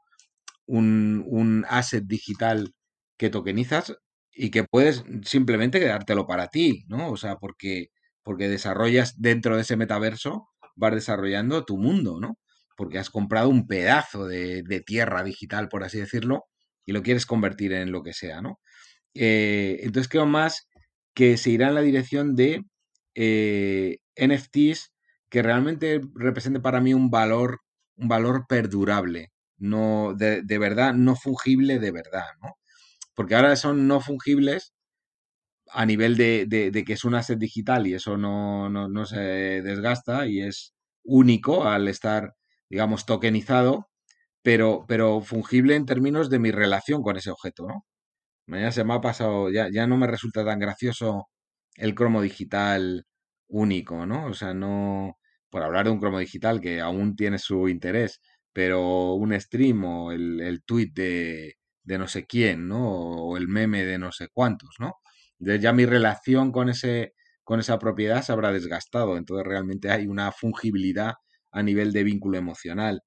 un, un, asset digital que tokenizas y que puedes simplemente quedártelo para ti, ¿no? O sea, porque, porque desarrollas dentro de ese metaverso, vas desarrollando tu mundo, ¿no? Porque has comprado un pedazo de, de tierra digital, por así decirlo, y lo quieres convertir en lo que sea, ¿no? Eh, entonces creo más que se irá en la dirección de eh, NFTs que realmente represente para mí un valor, un valor perdurable, no de, verdad, no fungible de verdad, ¿no? Porque ahora son no fungibles a nivel de, que es un asset digital y eso no, no, se desgasta y es único al estar, digamos, tokenizado, pero, pero fungible en términos de mi relación con ese objeto, ¿no? Ya se me ha pasado, ya, ya no me resulta tan gracioso el cromo digital único, ¿no? O sea, no, por hablar de un cromo digital que aún tiene su interés, pero un stream o el, el tweet de, de no sé quién, ¿no? O el meme de no sé cuántos, ¿no? Entonces ya mi relación con ese con esa propiedad se habrá desgastado, entonces realmente hay una fungibilidad a nivel de vínculo emocional.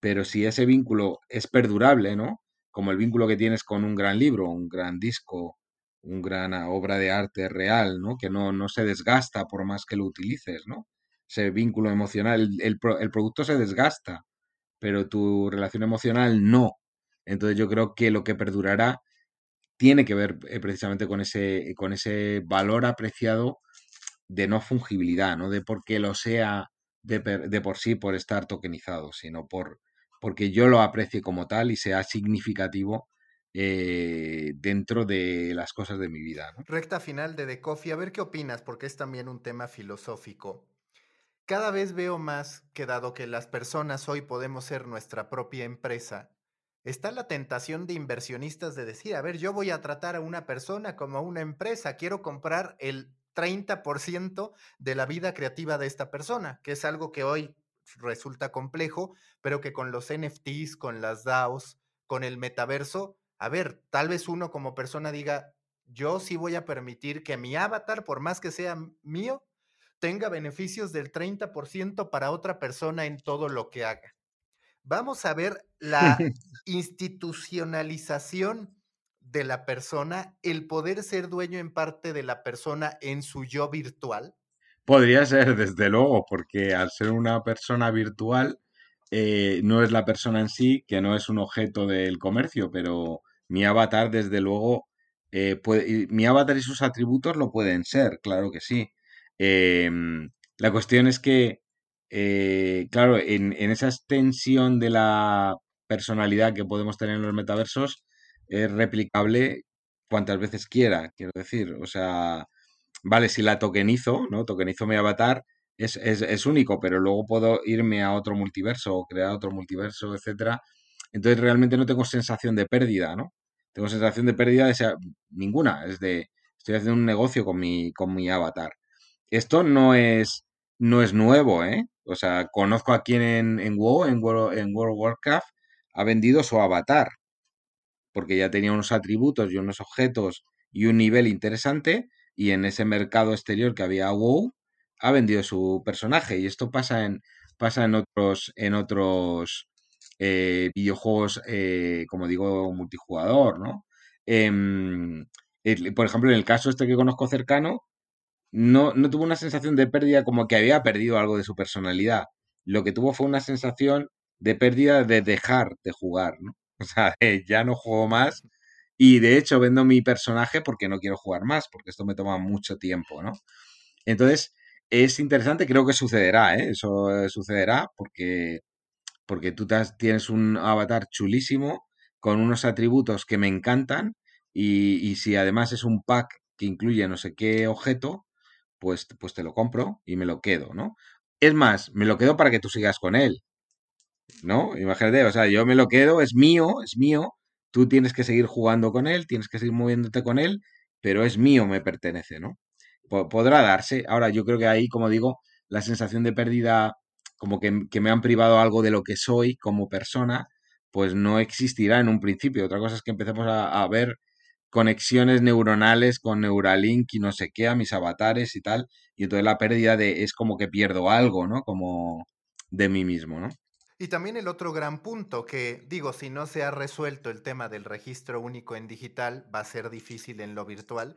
Pero si ese vínculo es perdurable, ¿no? Como el vínculo que tienes con un gran libro, un gran disco, una gran obra de arte real, ¿no? Que no, no se desgasta por más que lo utilices, ¿no? Ese vínculo emocional, el, el, producto se desgasta, pero tu relación emocional no. Entonces yo creo que lo que perdurará tiene que ver eh, precisamente con ese, con ese valor apreciado de no fungibilidad, no de porque lo sea de, por sí por estar tokenizado, sino por porque yo lo aprecie como tal y sea significativo eh, dentro de las cosas de mi vida.
Recta final de The Coffee, a ver qué opinas, porque es también un tema filosófico. Cada vez veo más que dado que las personas hoy podemos ser nuestra propia empresa, está la tentación de inversionistas de decir, a ver, yo voy a tratar a una persona como a una empresa, quiero comprar el 30% de la vida creativa de esta persona, que es algo que hoy resulta complejo, pero que con los NFTs, con las DAOs, con el metaverso, a ver, tal vez uno como persona diga, yo sí voy a permitir que mi avatar, por más que sea mío, tenga beneficios del 30% para otra persona en todo lo que haga. Vamos a ver la institucionalización de la persona el poder ser dueño en parte de la persona en su yo virtual?
Podría ser, desde luego, porque al ser una persona virtual, eh, no es la persona en sí, que no es un objeto del comercio, pero mi avatar, desde luego, eh, mi avatar y sus atributos lo pueden ser, claro que sí. Em, la cuestión es que, eh, claro, en, esa extensión de la personalidad que podemos tener en los metaversos, es replicable cuantas veces quiera, quiero decir. O sea, vale, si la tokenizo, ¿no? Tokenizo mi avatar, es, es, es, único, pero luego puedo irme a otro multiverso o crear otro multiverso, etcétera. Entonces realmente no tengo sensación de pérdida, ¿no? Tengo sensación de pérdida de ninguna, es de estoy haciendo un negocio con mi, con mi avatar. Esto no es, no es nuevo, ¿eh? O sea, conozco a quien en, en WoW, en World, en World of Warcraft, ha vendido su avatar, porque ya tenía unos atributos y unos objetos y un nivel interesante, y en ese mercado exterior que había WoW, ha vendido su personaje. Y esto pasa en, pasa en otros, en otros eh, videojuegos, eh, como digo, multijugador, ¿no? Em, por ejemplo, en el caso este que conozco cercano, no, no tuvo una sensación de pérdida como que había perdido algo de su personalidad. Lo que tuvo fue una sensación de pérdida de dejar de jugar, ¿no? O sea, ya no juego más y de hecho vendo mi personaje porque no quiero jugar más, porque esto me toma mucho tiempo, ¿no? Entonces, es interesante, creo que sucederá, ¿eh? Eso sucederá porque, porque tú tienes un avatar chulísimo con unos atributos que me encantan y, y, si además es un pack que incluye no sé qué objeto, pues, pues te lo compro y me lo quedo, ¿no? Es más, me lo quedo para que tú sigas con él, ¿no? Imagínate, o sea, yo me lo quedo, es mío, es mío, tú tienes que seguir jugando con él, tienes que seguir moviéndote con él, pero es mío, me pertenece, ¿no? podrá darse. Ahora, yo creo que ahí, como digo, la sensación de pérdida, como que, que, me han privado algo de lo que soy como persona, pues no existirá en un principio. Otra cosa es que empecemos a, a ver conexiones neuronales con Neuralink y no sé qué a mis avatares y tal, y entonces la pérdida de es como que pierdo algo, ¿no? Como de mí mismo, ¿no?
Y también el otro gran punto, que digo, si no se ha resuelto el tema del registro único en digital, va a ser difícil en lo virtual,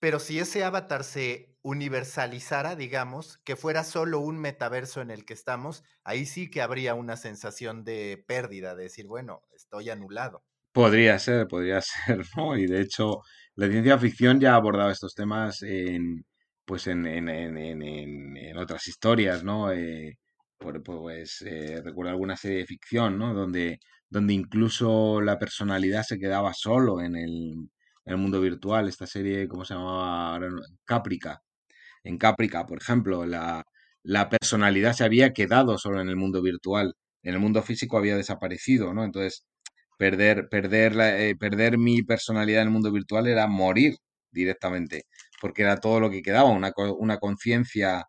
pero si ese avatar se universalizara, digamos, que fuera solo un metaverso en el que estamos, ahí sí que habría una sensación de pérdida, de decir, bueno, estoy anulado.
Podría ser, podría ser, ¿no? Y de hecho, la ciencia ficción ya ha abordado estos temas en, pues en, en, en, en otras historias, ¿no? Eh, pues eh, recuerdo alguna serie de ficción, ¿no? Donde, donde incluso la personalidad se quedaba solo en el, en el mundo virtual. Esta serie, ¿cómo se llamaba? Caprica. En Caprica, por ejemplo, la, la personalidad se había quedado solo en el mundo virtual. En el mundo físico había desaparecido, ¿no? Entonces, perder, perder, la, eh, perder mi personalidad en el mundo virtual era morir directamente, porque era todo lo que quedaba, una, una conciencia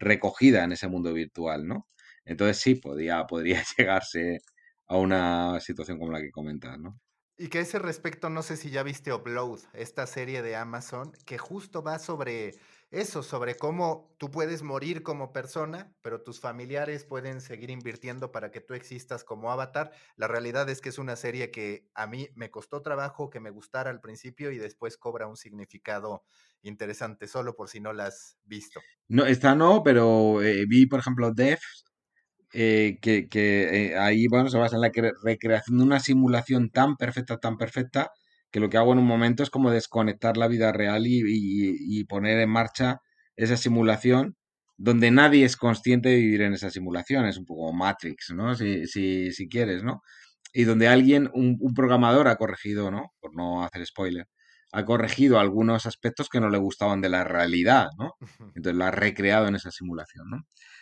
recogida en ese mundo virtual, ¿no? Entonces sí, podría, podría llegarse a una situación como la que comentas, ¿no?
Y que a ese respecto, no sé si ya viste Upload, esta serie de Amazon, que justo va sobre eso, sobre cómo tú puedes morir como persona, pero tus familiares pueden seguir invirtiendo para que tú existas como avatar. La realidad es que es una serie que a mí me costó trabajo que me gustara al principio y después cobra un significado interesante, solo por si no la has visto.
No, esta no, pero eh, vi, por ejemplo, Devs, eh, que, que eh, ahí bueno, se basa en la recreación de una simulación tan perfecta, tan perfecta, que lo que hago en un momento es como desconectar la vida real y, y, y, poner en marcha esa simulación donde nadie es consciente de vivir en esa simulación. Es un poco Matrix, ¿no? Si, si, si quieres, ¿no? Y donde alguien, un, un, programador ha corregido, ¿no? Por no hacer spoiler, ha corregido algunos aspectos que no le gustaban de la realidad, ¿no? Entonces lo ha recreado en esa simulación, ¿no?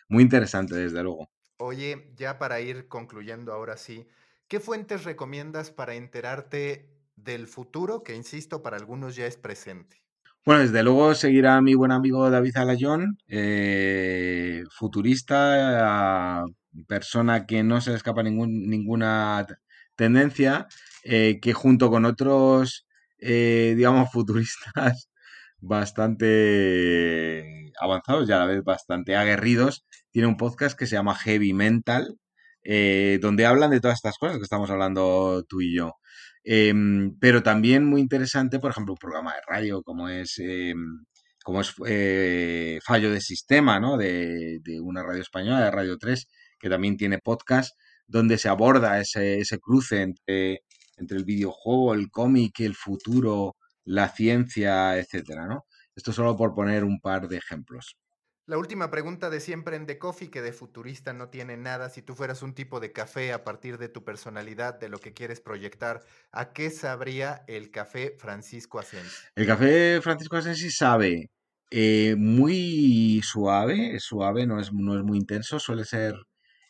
Muy interesante, desde luego.
Oye, ya para ir concluyendo ahora sí, ¿qué fuentes recomiendas para enterarte del futuro, que insisto, para algunos ya es presente?
Bueno, desde luego seguirá mi buen amigo David Alayón, eh, futurista, persona que no se le escapa ningún, ninguna tendencia, eh, que junto con otros, eh, digamos, futuristas bastante avanzados y a la vez bastante aguerridos, tiene un podcast que se llama Heavy Mental, eh, donde hablan de todas estas cosas que estamos hablando tú y yo. Em, pero también muy interesante, por ejemplo, un programa de radio como es, em, como es eh, Fallo de Sistema, ¿no? De, de, una radio española, de Radio 3, que también tiene podcast, donde se aborda ese, ese cruce entre, entre el videojuego, el cómic, el futuro, la ciencia, etcétera, ¿no? Esto solo por poner un par de ejemplos.
La última pregunta de siempre en The Coffee, que de futurista no tiene nada. Si tú fueras un tipo de café a partir de tu personalidad, de lo que quieres proyectar, ¿a qué sabría el café Francisco Asensi?
El café Francisco Asensi sabe eh, muy suave, suave, no es, no es muy intenso, suele ser,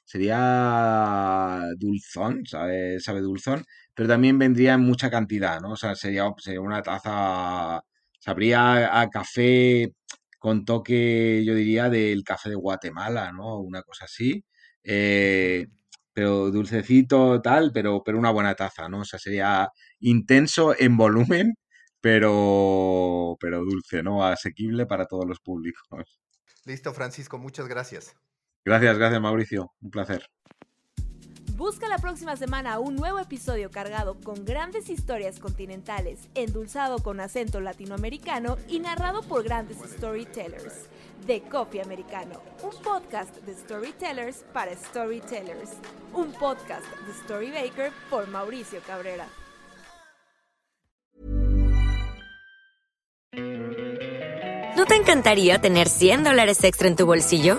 sería dulzón, sabe, sabe dulzón, pero también vendría en mucha cantidad, ¿no? O sea, sería, sería una taza, sabría a café con toque, yo diría, del café de Guatemala, ¿no? Una cosa así. Eh, pero dulcecito, tal, pero, pero una buena taza, ¿no? O sea, sería intenso en volumen, pero, pero dulce, ¿no? Asequible para todos los públicos.
Listo, Francisco, muchas gracias.
Gracias, gracias, Mauricio. Un placer.
Busca la próxima semana un nuevo episodio cargado con grandes historias continentales, endulzado con acento latinoamericano y narrado por grandes storytellers. De Coffee Americano, un podcast de storytellers para storytellers. Un podcast de Storybaker por Mauricio Cabrera.
¿No te encantaría tener 100 dólares extra en tu bolsillo?